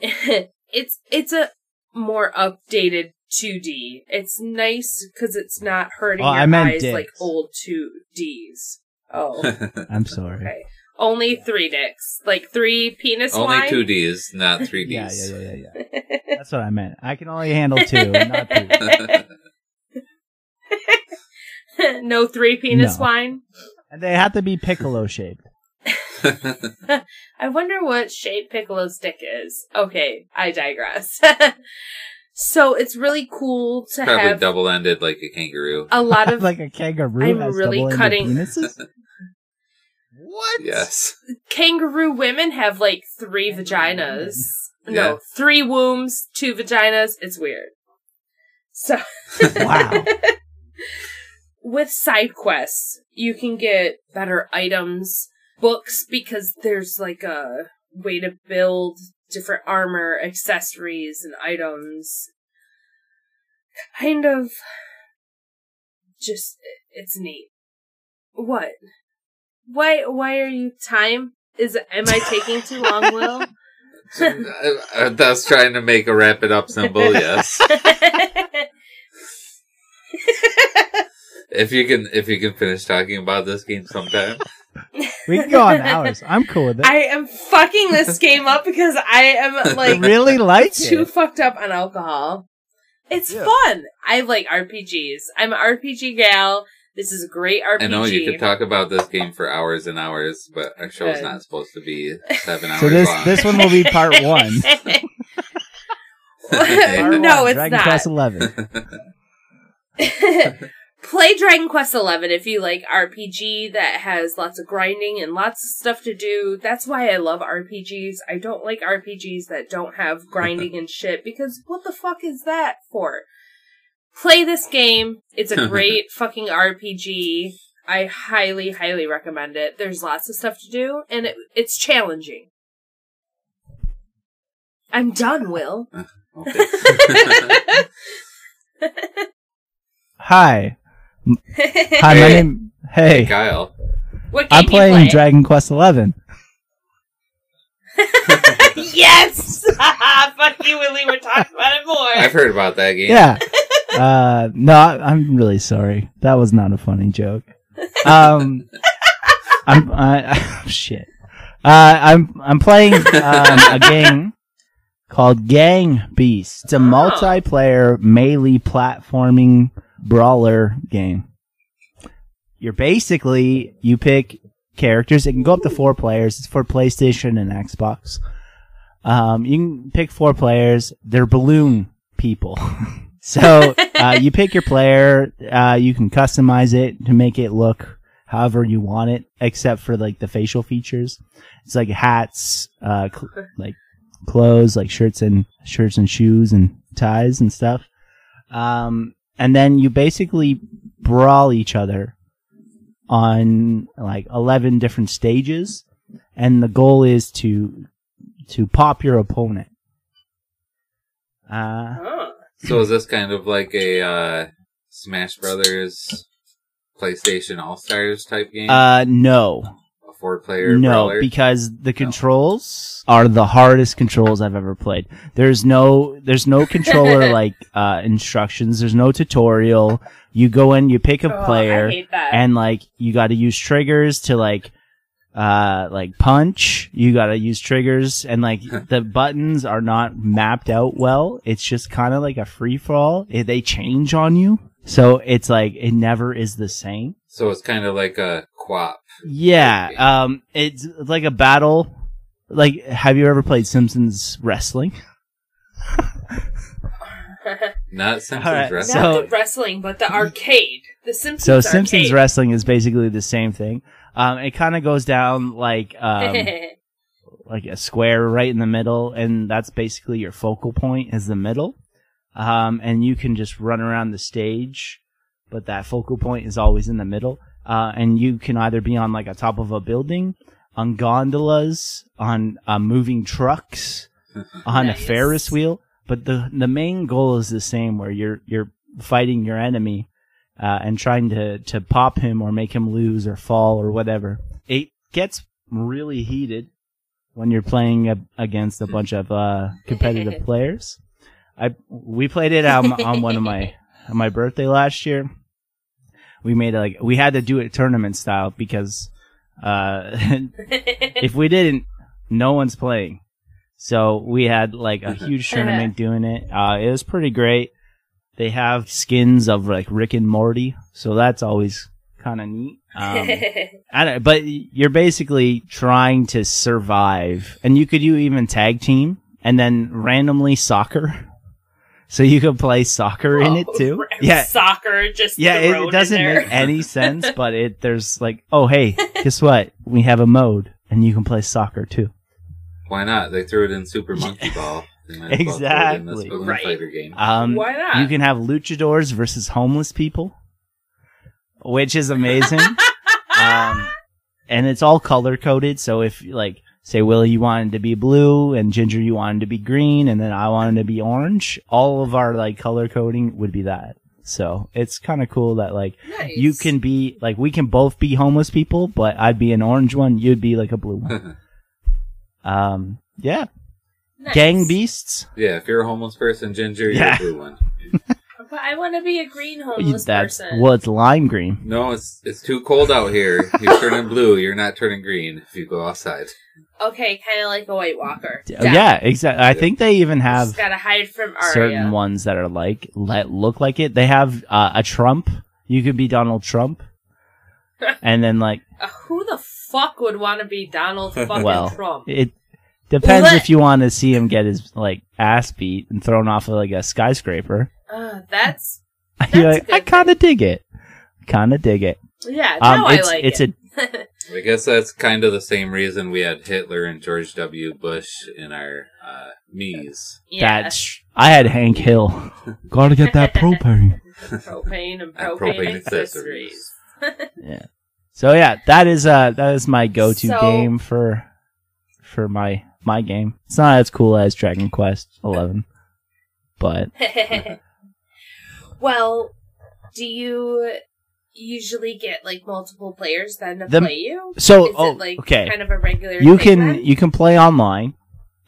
it's it's a more updated 2D. It's nice because it's not hurting Oh, your I meant eyes like old 2Ds. Oh, I'm sorry. okay. Only three dicks, like three penis only wine. two Ds, not three Yeah, Ds. yeah, yeah, yeah, yeah. That's what I meant. I can only handle two, not three. no three penis No. wine. And they have to be piccolo shaped. I wonder what shape Piccolo's dick is. Okay, I digress. So it's really cool to Probably have double ended like a kangaroo. a lot of like a kangaroo I'm has really double-ended cutting- penises. what? Yes. kangaroo women have like three vaginas. Yeah. No, three wombs, two vaginas. It's weird. So Wow. with side quests, you can get better items, books because there's like a way to build different armor, accessories, and items. Kind of just it's neat. What? Why why are you time? Is am I taking too long, Will? I, I was trying to make a wrap it up symbol, yes. If you can if you can finish talking about this game sometime. We can go on hours. I'm cool with it. I am fucking this game up because I am like really like too it. fucked up on alcohol. It's Yeah. fun. I like RPGs. I'm an RPG gal. This is a great RPG. I know you could talk about this game for hours and hours, but our show's Good. not supposed to be seven hours So this long. this one will be part one. Part no, one, it's Dragon not. Quest Eleven. Play Dragon Quest XI if you like RPG that has lots of grinding and lots of stuff to do. That's why I love RPGs. I don't like RPGs that don't have grinding and shit because what the fuck is that for? Play this game. It's a great fucking RPG. I highly, highly recommend it. There's lots of stuff to do and it, it's challenging. I'm done, Will. Okay. Hi, hi. My Hey. name. Hey, Kyle. what game I'm you playing play? Dragon Quest Eleven. yes! Fuck you, Willie. We're talking about it more. I've heard about that game. Yeah. Uh, no, I- I'm really sorry. That was not a funny joke. Um, I'm I, shit. Uh, I'm I'm playing um, a game called Gang Beast. It's a Oh. multiplayer melee platforming brawler game. You're basically you pick characters. It can go up to four players. It's for PlayStation and Xbox. Um, you can pick four players. They're balloon people. so uh, you pick your player. Uh, you can customize it to make it look however you want it, except for like the facial features. It's like hats, uh, cl- like clothes, like shirts and shirts and shoes and ties and stuff. Um, and then you basically brawl each other on like 11 different stages. And the goal is to, to pop your opponent. Uh, Oh. So is this kind of like a uh, Smash Brothers PlayStation All Stars type game? uh, no. A four player No, brawler? because the controls are the hardest controls I've ever played. There's no, there's no controller like uh, instructions. There's no tutorial. You go in, you pick a Oh, player, I hate that. and like you got to use triggers to like, uh, like punch. You got to use triggers, and like the buttons are not mapped out well. It's just kind of like a free for all. They change on you, so it's like it never is the same. so it's kind of like a quap. Yeah, um, it's like a battle. Like, have you ever played Simpsons wrestling? Not Simpsons Alright, Wrestling. Not So- the wrestling, but the arcade. The Simpsons So Simpsons arcade. wrestling is basically the same thing. Um, it kind of goes down like um, like a square right in the middle, and that's basically your focal point is the middle. Um, and you can just run around the stage, but that focal point is always in the middle. Uh, and you can either be on like a top of a building, on gondolas, on uh, moving trucks, on Nice. a Ferris wheel. But the the main goal is the same, where you're you're fighting your enemy uh, and trying to to pop him or make him lose or fall or whatever. It gets really heated when you're playing a, against a bunch of uh, competitive players. I we played it on, on one of my on my birthday last year. We made it like we had to do it tournament style because uh, if we didn't, no one's playing. So we had like a huge tournament doing it. Uh, it was pretty great. They have skins of like Rick and Morty, so that's always kind of neat. Um, I don't, but you're basically trying to survive, and you could do even tag team, and then randomly soccer. So you can play soccer in it too. Yeah, Soccer, just yeah. It, it doesn't in there. make any sense, but it there's like, oh hey, guess what? We have a mode, and you can play soccer too. Why not? They threw it in Super Monkey Ball. They might as well throw it in this Exactly. Right. fighter game. Um, Why not? You can have luchadors versus homeless people, which is amazing. um, and it's all color coded. So if like, say Willie, you wanted to be blue and Ginger, you wanted to be green and then I wanted to be orange, all of our like color coding would be that. So it's kind of cool that like Nice. you can be like, we can both be homeless people, but I'd be an orange one. You'd be like a blue one. um, yeah. Nice. Gang beasts. yeah, if you're a homeless person, Ginger, you're Yeah. a blue one. But I want to be a green homeless That's person. well, it's lime green. No, it's it's too cold out here. You're turning blue. You're not turning green if you go outside. Okay, kind of like a White Walker. Yeah, exactly. I think they even have Just gotta hide from Arya. certain ones that are like let look like it. They have uh, a Trump. You could be Donald Trump, and then like Uh, who the fuck would want to be Donald fucking well, Trump? it depends Let- if you want to see him get his like ass beat and thrown off of like a skyscraper. Uh, that's You're a like, good I kind of dig it. Kind of dig it. yeah. Um, I it's like it's it. a I guess that's kind of the same reason we had Hitler and George W. Bush in our uh, Miis. yeah. that's I had Hank Hill. Gotta get that propane. propane and And propane, propane accessories. Yeah. So yeah, that is uh that is my go-to So- game for for my my game. It's not as cool as Dragon Quest Eleven, but well, do you usually get like multiple players then to The- play you? so Is oh it like okay. kind of a regular You can then? you can play online.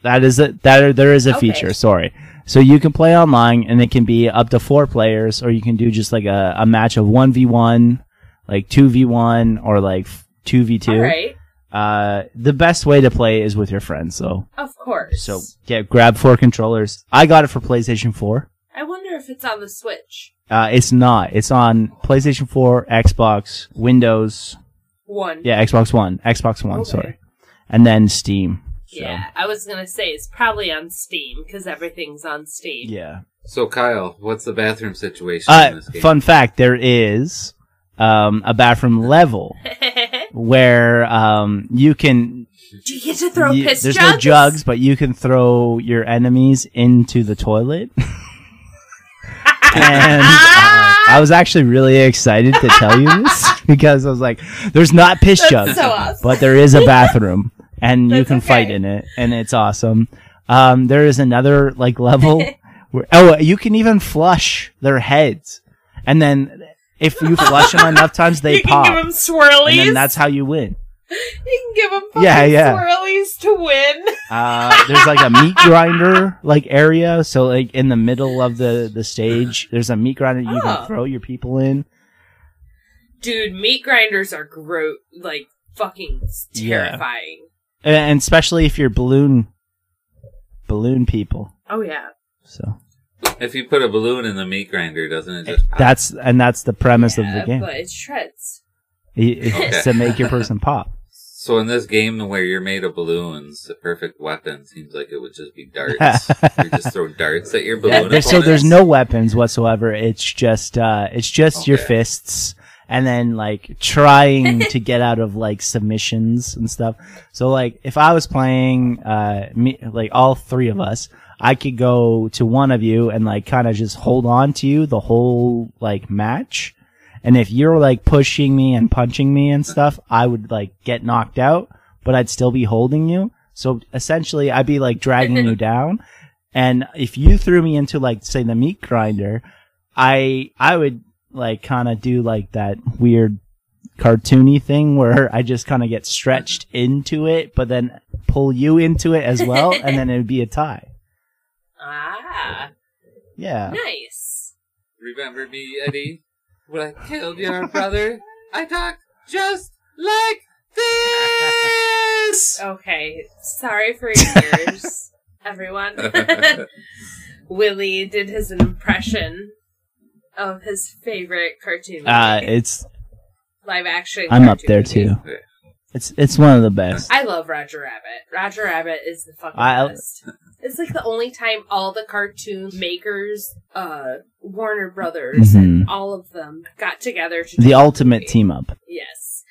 That is a that there is a Okay. feature. Sorry. So you can play online, and it can be up to four players, or you can do just like a, a match of one v one, like two v one, or like 2v2. right, Uh, the best way to play is with your friends. So of course. so yeah, grab four controllers. I got it for PlayStation Four. I wonder if it's on the Switch. Uh, it's not. It's on PlayStation 4, Xbox, Windows. One. Yeah, Xbox One. Xbox One, Okay. sorry. And then Steam. So, Yeah, I was gonna say it's probably on Steam because everything's on Steam. Yeah. So Kyle, what's the bathroom situation in Uh, this game? fun fact, there is, um, a bathroom level where, um, you can, Do you get to throw you- piss there's jugs? no jugs, but you can throw your enemies into the toilet. and uh, I was actually really excited to tell you this because I was like, "There's not piss jugs, so awesome. but there is a bathroom, and you can fight in it, and it's awesome." Um, there is another like level where oh, you can even flush their heads, and then if you flush them enough times, they you can pop, give them swirlies. and then that's how you win. You can give them fucking Yeah, yeah. swirlies to win. Uh, there's like a meat grinder like area. So like in the middle of the the stage, there's a meat grinder you Oh. can throw your people in. Dude, meat grinders are gro- like fucking terrifying. And- and especially if you're balloon balloon people. Oh yeah. So if you put a balloon in the meat grinder, doesn't it just pop? that's and that's the premise of the game. But it shreds. It- It's to make your person pop. So in this game where you're made of balloons, the perfect weapon seems like it would just be darts. you just throw darts at your balloon. There- so there's no weapons whatsoever. It's just uh it's just your fists and then like trying to get out of like submissions and stuff. So like if I was playing uh me like all three of us, I could go to one of you and like kind of just hold on to you the whole like match. And if you're like pushing me and punching me and stuff, I would like get knocked out, but I'd still be holding you. So essentially I'd be like dragging you down. And if you threw me into like say the meat grinder, I I would like kind of do like that weird cartoony thing where I just kind of get stretched into it, but then pull you into it as well, and then it would be a tie. Ah, Yeah. nice. Remember me, Eddie? When I killed your brother, I talked just like this. Okay, sorry for your ears, everyone. Willie did his impression of his favorite cartoon. Uh, it's live action. I'm up there movie. too. It's it's one of the best. I love Roger Rabbit. Roger Rabbit is the fucking I- best. It's like the only time all the cartoon makers, uh, Warner Brothers, and all of them got together to do Mm-hmm. The ultimate movie. team up. Yes.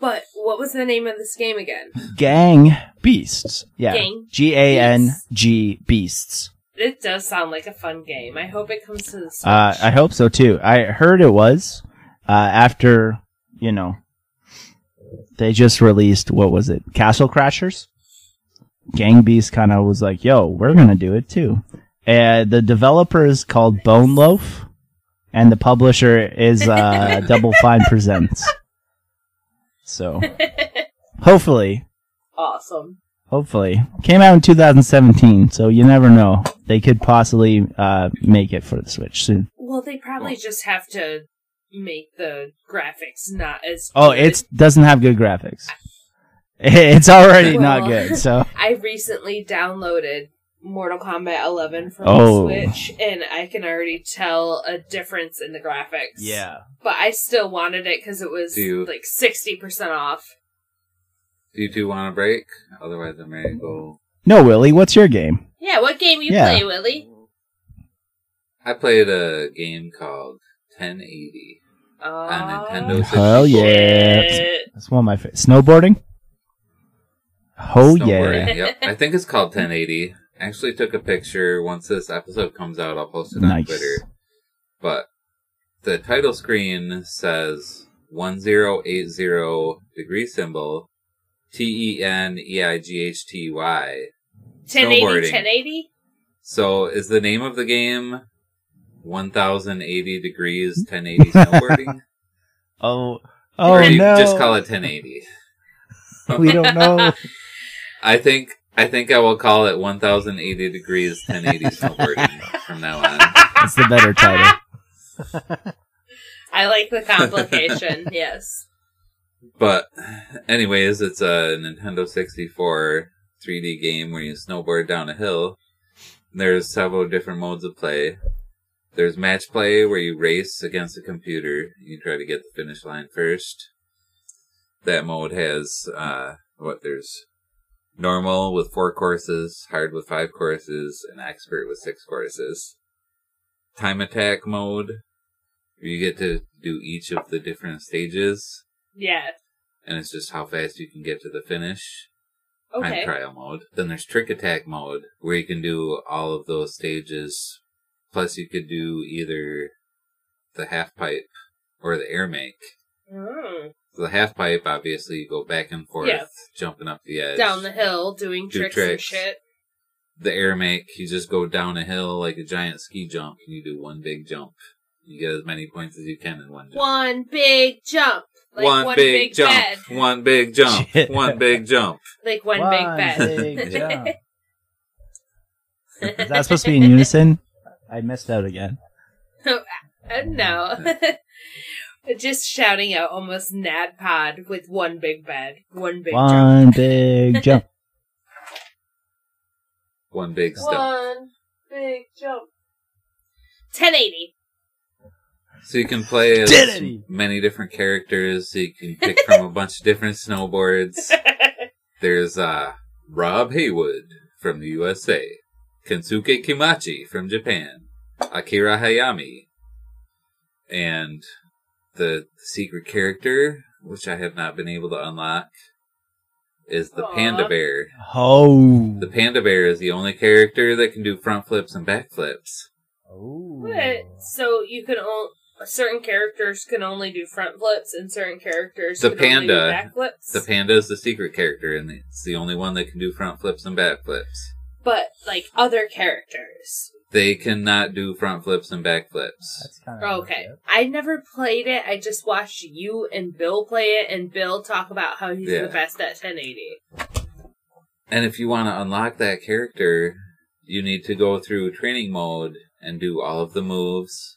But what was the name of this game again? Gang Beasts. Yeah. Gang G A N G Beasts. It does sound like a fun game. I hope it comes to the Switch. Uh, I hope so too. I heard it was uh, after you know they just released what was it, Castle Crashers. Gang Beast kind of was like, "Yo, we're gonna do it too." And the developer is called Boneloaf, and the publisher is uh, Double Fine Presents. So hopefully, awesome. hopefully, came out in 2017. So you never know; they could possibly uh, make it for the Switch soon. Well, they probably Well- just have to make the graphics not as. Oh, it doesn't have good graphics. It's already not good. So I recently downloaded Mortal Kombat 11 from Oh. the Switch, and I can already tell a difference in the graphics. Yeah, but I still wanted it because it was you- like 60% off. Do you two want a break? Otherwise, I'm ready to go. No, Willie, what's your game? Yeah, what game you Yeah. play, Willie? I played a game called 1080. Oh, Nintendo Hell yeah. shit. That's one of my favorite. Snowboarding? Oh, yeah. Snowboarding, Yep. I think it's called 1080. I actually took a picture. Once this episode comes out, I'll post it on Nice. Twitter. But the title screen says 1080 degree symbol T E N E I G H T Y. 1080, Snowboarding. 1080? So is the name of the game 1080 degrees 1080 snowboarding? Oh, oh or oh, you no. just call it 1080? we don't know. I think I think I will call it 1080 degrees 1080 snowboarding from now on. It's the better title. I like the complication, yes. But anyways, it's a Nintendo 64 3D game where you snowboard down a hill. There's several different modes of play. There's match play where you race against a computer. You try to get the finish line first. That mode has uh what there's normal with four courses, hard with five courses, and expert with six courses. Time attack mode you get to do each of the different stages Yeah. and it's just how fast you can get to the finish. Okay. Time trial mode. Then there's trick attack mode, where you can do all of those stages. Plus, you could do either the half pipe or the air make. Mm. So the half pipe, obviously, you go back and forth, Yeah. jumping up the edge. Down the hill, doing Do tricks, and tricks. shit. The air make, you just go down a hill like a giant ski jump, and you do one big jump. You get as many points as you can in one jump. One big jump. Like one, big, jump. bed. One big jump. Shit. one big jump. Like one, One big bed. big jump. Is that supposed to be in unison? I missed out again. Uh, no. Just shouting out almost Nad Pod with one big bed. One big jump. One big jump. One big stump. One big jump. 1080. So you can play as Did many different characters. You can pick from a bunch of different snowboards. There's uh, Rob Haywood from the USA, Kensuke Kimachi from Japan, Akira Hayami, and the secret character, which I have not been able to unlock, is the Aw. Panda Bear. Oh. The Panda Bear is the only character that can do front flips and back flips. Oh. What? So you can only. Certain characters can only do front flips, and certain characters The can only do panda- back flips. The panda is the secret character, and it's the only one that can do front flips and back flips. but like other characters. They cannot do front flips and back flips. That's Okay, I never played it. I just watched you and Bill play it, and Bill talk about how he's Yeah. the best at 1080. And if you want to unlock that character, you need to go through training mode and do all of the moves.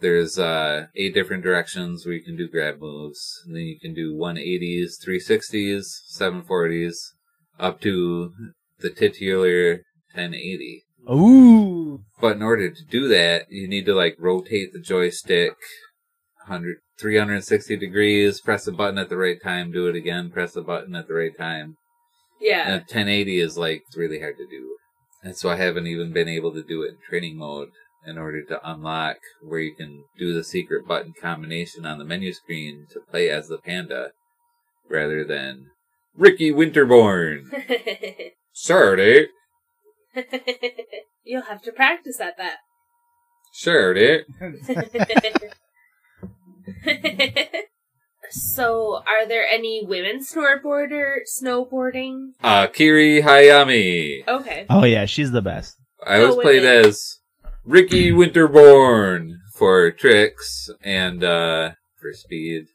There's uh, eight different directions where you can do grab moves. And then you can do 180s, 360s, 740s, up to the titular 1080. Ooh. But in order to do that, you need to like rotate the joystick 100, 360 degrees, press a button at the right time, do it again, press a button at the right time. Yeah, And 1080 is like really hard to do. And so I haven't even been able to do it in training mode in order to unlock where you can do the secret button combination on the menu screen to play as the panda rather than Ricky Winterborn. Saturday. you'll have to practice at that. Saturday. so, are there any women snowboarder snowboarding? Akari Hayami. Okay. Oh yeah, she's the best. I No was played as Ricky Winterborn for tricks and uh for speed.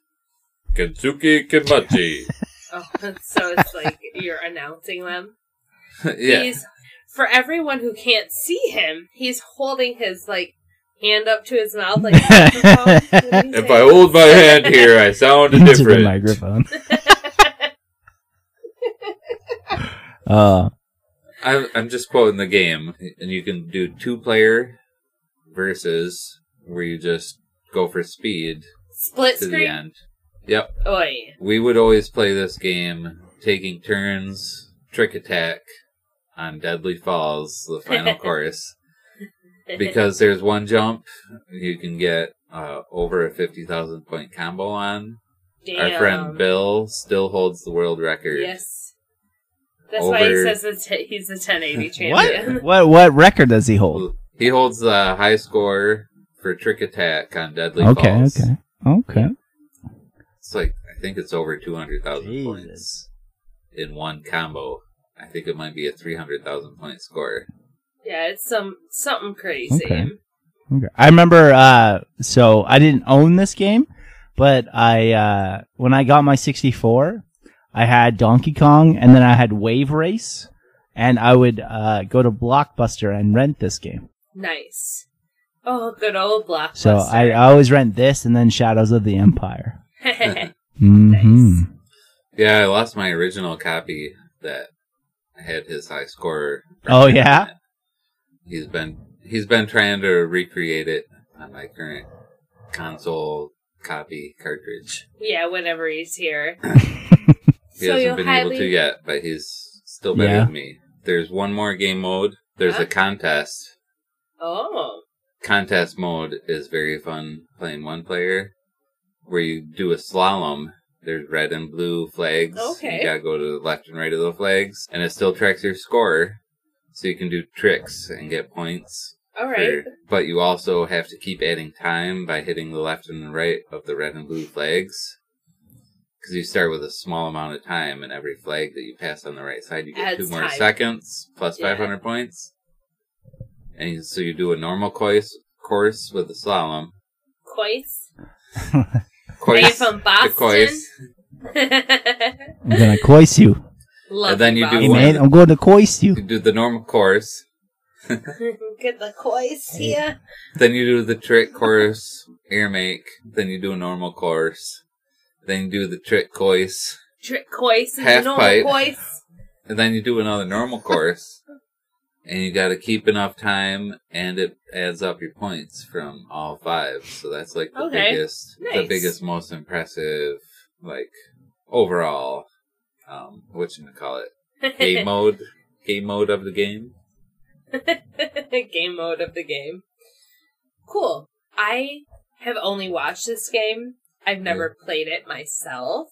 Kensuke Kimachi. Oh, so it's like you're announcing them. yeah. He's for everyone who can't see him, he's holding his like hand up to his mouth like. What did he If? I hold my hand here, I sound Into the different. microphone. Uh, I'm, I'm just quoting the game, and you can do two player versus where you just go for speed Split to the screen. end. Yep. Oi. We would always play this game taking turns, trick attack on Deadly Falls, the final course. Because there's one jump you can get uh, over a 50,000 point combo on. Damn. Our friend Bill still holds the world record. Yes. That's why he says it's, he's a 1080 what? champion. what? What record does he hold? He holds the high score for trick attack on Deadly Okay, Falls. okay, okay. Okay. It's like, I think it's over 200,000 points in one combo. I think it might be a 300,000 point score. Yeah, it's some something crazy. Okay. Okay. I remember. Uh, so I didn't own this game, but I uh, when I got my 64, I had Donkey Kong, and then I had Wave Race, and I would uh, go to Blockbuster and rent this game. Nice. Oh, good old blockbuster. So I, I always rent this, and then Shadows of the Empire. hmm Nice. Yeah, I lost my original copy that had his high score. Oh, yeah? He's been he's been trying to recreate it on my current console copy cartridge. yeah, whenever he's here. He So hasn't been highly- able to yet, but he's still better Yeah. than me. There's one more game mode. There's Huh? a contest. Oh. Contest mode is very fun playing one player, where you do a slalom. There's red and blue flags. Okay. You gotta go to the left and right of the flags, and it still tracks your score, so you can do tricks and get points. All right. for- but you also have to keep adding time by hitting the left and right of the red and blue flags. Because you start with a small amount of time, and every flag that you pass on the right side, you get Adds two more time. seconds plus Yeah. 500 points. And so you do a normal course, course with a slalom. Coice. Are you from Boston? I'm gonna coist you. Love And then you do Hey one- man, I'm going to coist You you. do the normal course. Get the coice here. Then you do the trick course, air make. Then you do a normal course. Then you do the trick course. Trick coice and Half normal pipe. coice. And then you do another normal course. and you gotta keep enough time and it adds up your points from all five. So that's like the Okay. biggest the biggest, most impressive like overall um what you call it? Game mode game mode of the game. game mode of the game. Cool. I have only watched this game. I've never played it myself.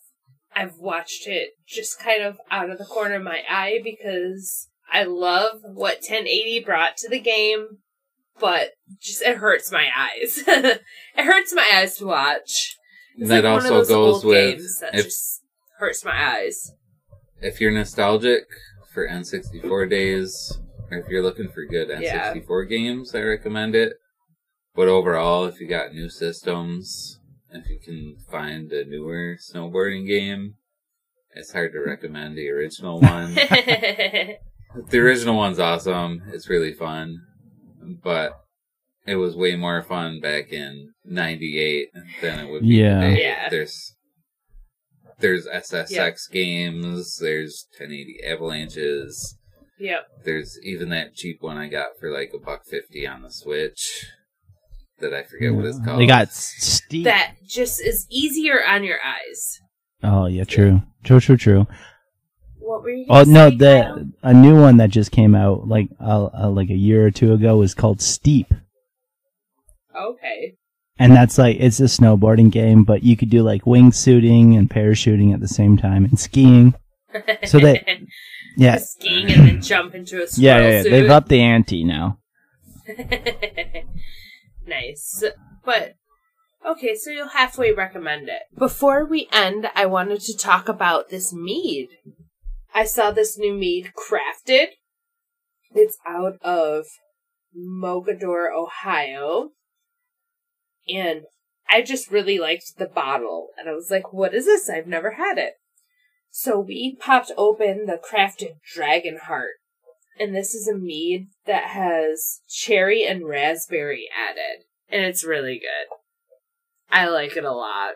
I've watched it just kind of out of the corner of my eye because I love what 1080 brought to the game, but just it hurts my eyes. it hurts my eyes to watch. It's that like also goes with games that if just hurts my eyes. if you're nostalgic for N64 days, or if you're looking for good N64 games, I recommend it. But overall, if you got new systems, if you can find a newer snowboarding game, it's hard to recommend the original one. the original one's awesome. It's really fun. But it was way more fun back in 98 than it would be Yeah. today. Yeah. There's there's SSX games, there's 1080 avalanches, yep. there's even that cheap one I got for like a buck fifty on the Switch that I forget what it's called. They got Steep. That just is easier on your eyes. Oh yeah, true, true, true, true. What were you? Oh no, the Kyle? a new one that just came out like uh, uh, like a year or two ago was called Steep, Okay. and that's like it's a snowboarding game, but you could do like wingsuiting and parachuting at the same time and skiing. So they- Yeah, skiing and then jump into a yeah, yeah, yeah. suit. They've upped the ante now. nice. But okay, so you'll halfway recommend it. Before we end, I wanted to talk about this mead. I saw this new mead crafted. It's out of Mogadore, Ohio. And I just really liked the bottle. And I was like, what is this? I've never had it. So we popped open the crafted dragon heart. And this is a mead that has cherry and raspberry added. and it's really good. I like it a lot.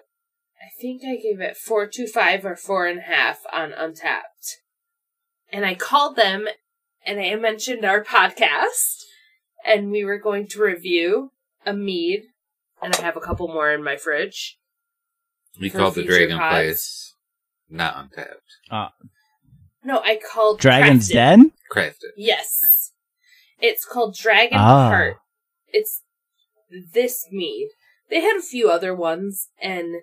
I think I gave it four two five or four and a half on Untappd, and I called them and I mentioned our podcast, and we were going to review a mead, and I have a couple more in my fridge. We called the Dragon pods. Place not Untappd. No, I called Dragon's Crafted. Den? Crafted. Yes. It's called Dragon Ah. Heart. It's this mead. They had a few other ones, and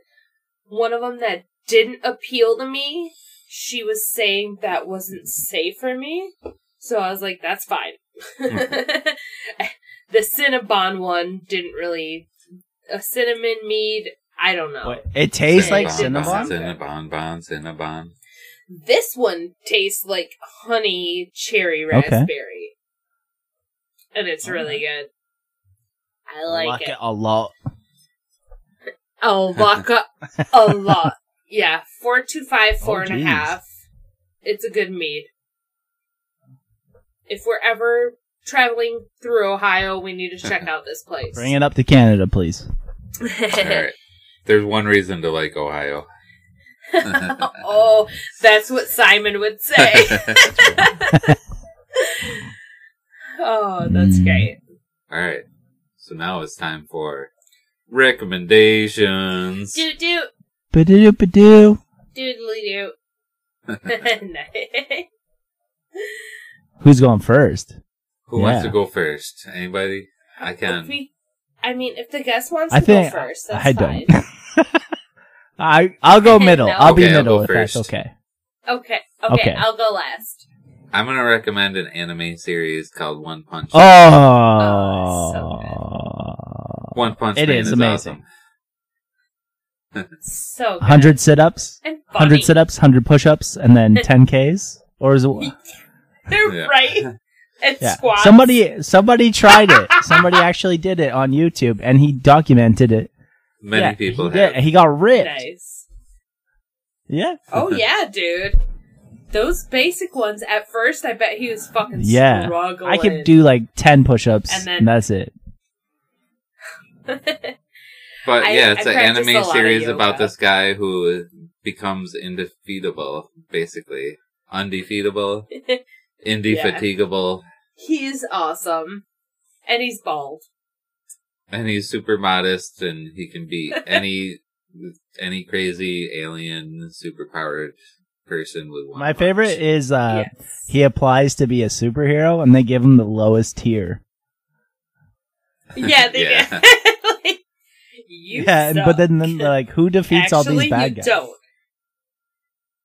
one of them that didn't appeal to me, she was saying that wasn't safe for me. So I was like, that's fine. the Cinnabon one didn't really. A cinnamon mead, I don't know. What, it tastes like Cinnabon? Cinnabon, bon, Cinnabon. This one tastes like honey cherry Okay. raspberry. And it's really good. I like Like it. a lot. Oh, vodka a lot. Yeah, four two five, four Oh, and a geez. half. It's a good mead. If we're ever traveling through Ohio, we need to check out this place. Bring it up to Canada, please. All right. There's one reason to like Ohio. oh, that's what Simon would say. oh, that's Mm. great. All right. So now it's time for recommendations. Do do Ba-doo ba-doo. doodly do. Who's going first? Who wants to go first? Anybody? I If can. we- I mean, if the guest wants I to think go first, that's I fine. don't. I I'll go middle. No. I'll be Okay, I'll middle go if that's first. okay. Okay, okay, Okay. I'll go last. I'm gonna recommend an anime series called One Punch. Oh, Oh, One Punch it Man is is amazing. So good. Hundred sit-ups, and funny. hundred sit-ups, hundred push-ups, and then ten Ks. Or is it? They're Yeah. right. And Yeah. squats. Somebody somebody tried it. Somebody actually did it on YouTube, and he documented it. Many Yeah, people he have. He got ripped. Nice. Yeah. Oh yeah, dude. Those basic ones. At first, I bet he was fucking Yeah. struggling. I could do like ten push-ups, And and, then- that's it. But I- yeah, it's I an anime series about this guy who becomes indefeatable, basically. Undefeatable, indefatigable, He's awesome, and he's bald. and he's super modest and he can beat any any crazy alien superpowered person with one My punch. favorite is uh yes. he applies to be a superhero, and they give him the lowest tier. Yeah, they Yeah. Did. like, you yeah, and, but then, then like who defeats all these bad you guys? don't.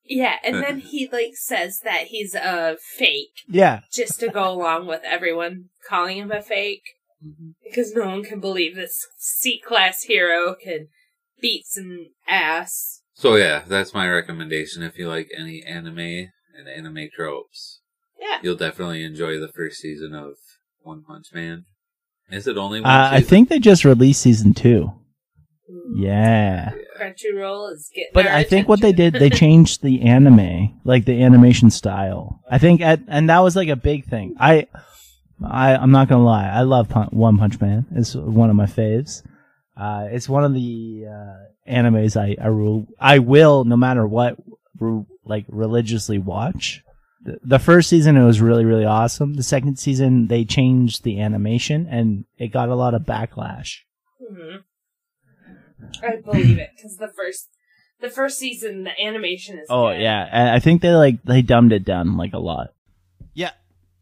Yeah, and then he like says that he's a fake Yeah, just to go along with everyone calling him a fake Mhm. because no one can believe this C class hero can beat some ass. So yeah, that's my recommendation. If you like any anime and anime tropes, Yeah. you'll definitely enjoy the first season of One Punch Man. Is it only one? uh, I think they just released season two. Yeah, Crunchyroll is getting. but I think what they did, they changed the anime, like the animation style. I think, at, and that was like a big thing. I, I, I'm not gonna lie, I love Pun- One Punch Man. It's one of my faves. Uh, it's one of the uh, animes I I, will I will no matter what re- like religiously watch. The, the first season it was really really awesome. The second season they changed the animation and it got a lot of backlash. Mhm. I believe it because the first, the first season, the animation is. Oh good. yeah, and I think they like they dumbed it down like a lot. Yeah.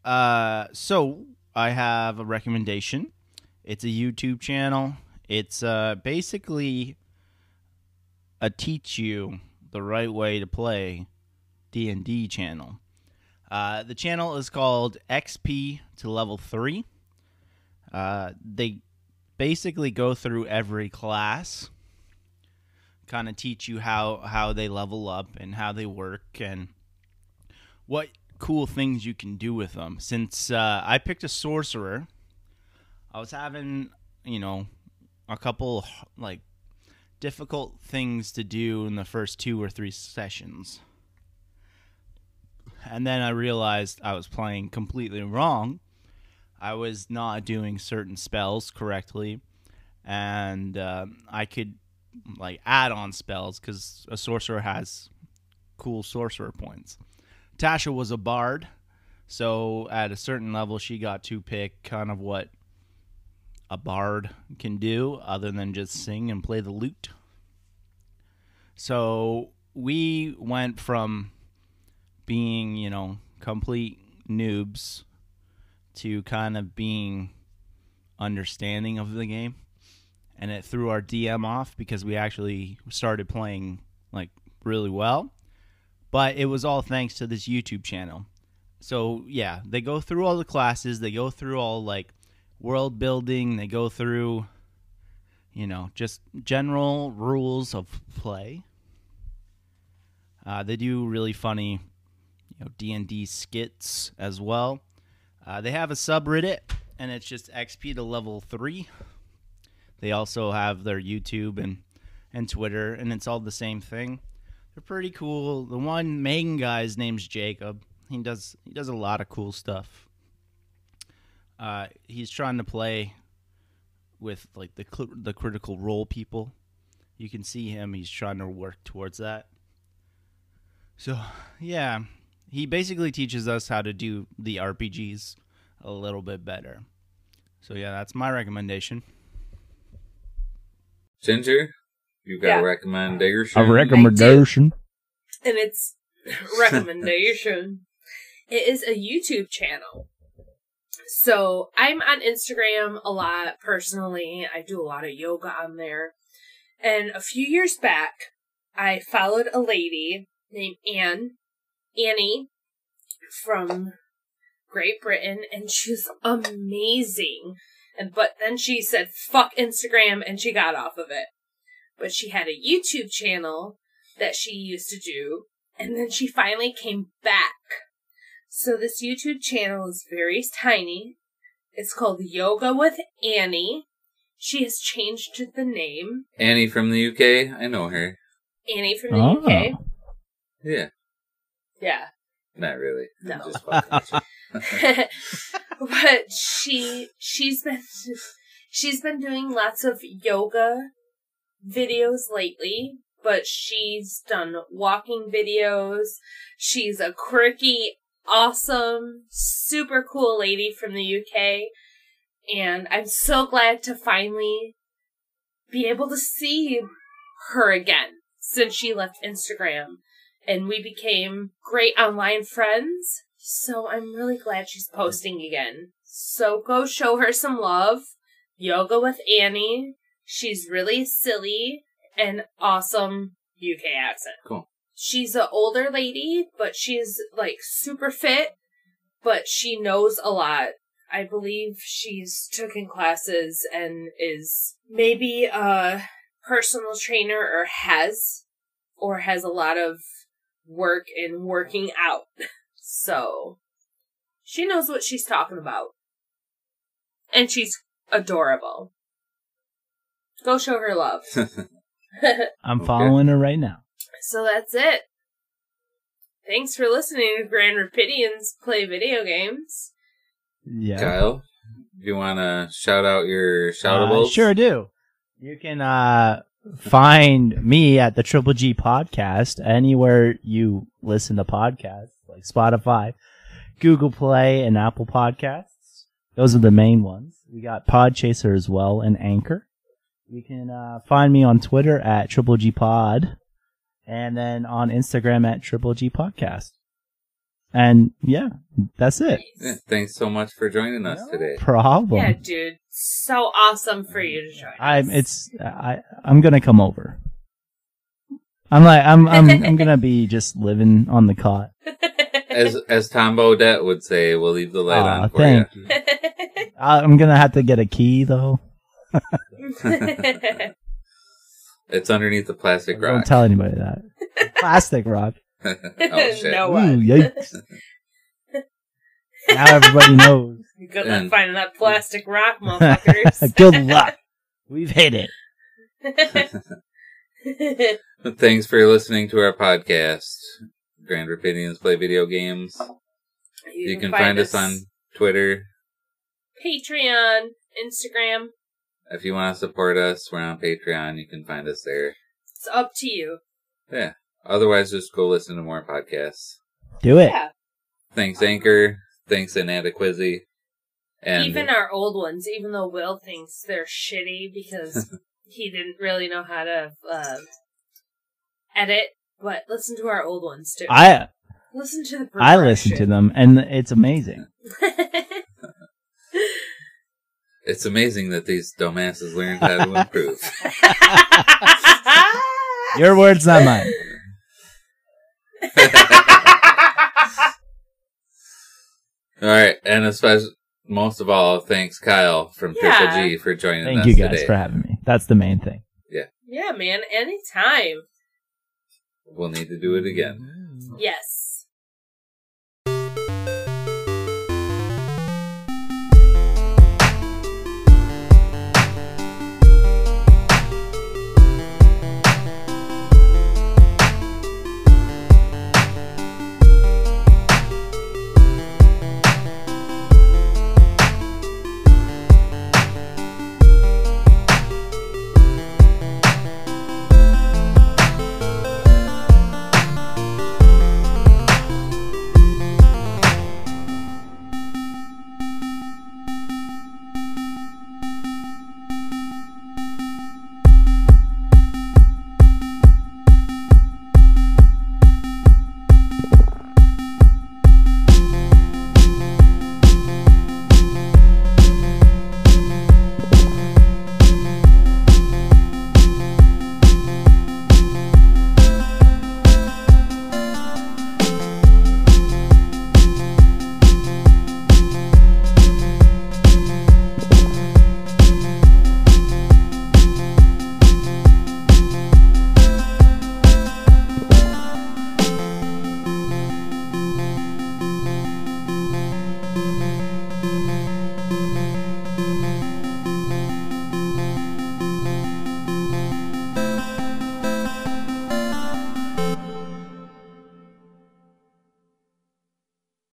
Uh, so I have a recommendation. It's a YouTube channel. It's uh, basically a teach you the right way to play D and D channel. Uh, the channel is called XP to Level Three. Uh, they basically go through every class, kind of teach you how how they level up and how they work and what cool things you can do with them. Since uh, I picked a sorcerer, I was having, you know, a couple like difficult things to do in the first two or three sessions. And then I realized I was playing completely wrong. I was not doing certain spells correctly. and uh, I could like add on spells because a sorcerer has cool sorcerer points. Tasha was a bard, so at a certain level, she got to pick kind of what a bard can do other than just sing and play the lute. So we went from being, you know, complete noobs to kind of being understanding of the game. And it threw our DM off because we actually started playing like really well. But it was all thanks to this YouTube channel. So yeah, they go through all the classes, they go through all like world building, they go through you know, just general rules of play. Uh, they do really funny, you know, D and D skits as well. Uh, they have a subreddit, and it's just XP to level three. They also have their YouTube and and Twitter, and it's all the same thing. They're pretty cool. The one main guy's name's Jacob. He does he does a lot of cool stuff. Uh, he's trying to play with like the cl- the critical role people. You can see him. He's trying to work towards that. So yeah, he basically teaches us how to do the RPGs a little bit better. So yeah, that's my recommendation. Ginger, you got Yeah. a recommendation? A recommendation. and its recommendation. it is a YouTube channel. So I'm on Instagram a lot personally. I do a lot of yoga on there. And a few years back, I followed a lady named Anne, Annie, from Great Britain, and she was amazing. And but then she said fuck Instagram and she got off of it. But she had a YouTube channel that she used to do, and then she finally came back. So this YouTube channel is very tiny. It's called Yoga with Annie. She has changed the name. Annie from the UK. I know her. Annie from the ah. Oh. UK. Yeah, Yeah. not really. No. just fucking with you. but she she's been she's been doing lots of yoga videos lately but she's done walking videos she's a quirky awesome super cool lady from the UK and I'm so glad to finally be able to see her again since she left Instagram and we became great online friends. So I'm really glad she's posting again. So go show her some love. Yoga with Annie. She's really silly and awesome UK accent. Cool. She's an older lady, but she's like super fit, but she knows a lot. I believe she's taken classes and is maybe a personal trainer or has or has a lot of work and working out. So she knows what she's talking about. And she's adorable. Go show her love. I'm Okay. following her right now. so that's it. Thanks for listening to Grand Rapidians play video games. Yeah. Kyle, do you want to shout out your Uh, shoutables? sure do. You can uh, find me at the Triple G Podcast anywhere you listen to podcasts, like Spotify, Google Play, and Apple Podcasts. Those are the main ones. We got Podchaser as well and Anchor. You can uh, find me on Twitter at Triple G Pod, and then on Instagram at Triple G Podcast. And yeah, that's it. Yeah, thanks so much for joining us today. Problem. Yeah, dude. So awesome for you to join. I'm. us. It's. I. I'm gonna come over. I'm like. I'm. I'm. I'm gonna be just living on the cot. As as Tom Bodett would say, we'll leave the light Aw, on for thank you. I- I'm gonna have to get a key though. It's underneath the plastic rock. Don't tell anybody that. Plastic rock. oh shit! no Ooh, one. yikes. now everybody knows. Good luck And- finding that plastic rock, motherfuckers. Good luck. We've hit it. Thanks for listening to our podcast. Grand Rapidians play video games. You, can, find, us on Twitter Patreon, Instagram. if you want to support us, we're on Patreon. You can find us there. It's up to you. Yeah. Otherwise, just go listen to more podcasts. Do it. Yeah. Thanks, Anchor. Thanks, Inadequacy. And even our old ones, even though Will thinks they're shitty because he didn't really know how to uh, edit, but listen to our old ones too. I listen to the I listen to them, and it's amazing. it's amazing that these dumbasses learned how to improve. Your words, not mine. all right, and especially most of all, thanks Kyle from Yeah. Triple G for joining us. Thank us you guys today. for having me. That's the main thing. yeah, Yeah, man, anytime. We'll need to do it again. Yes.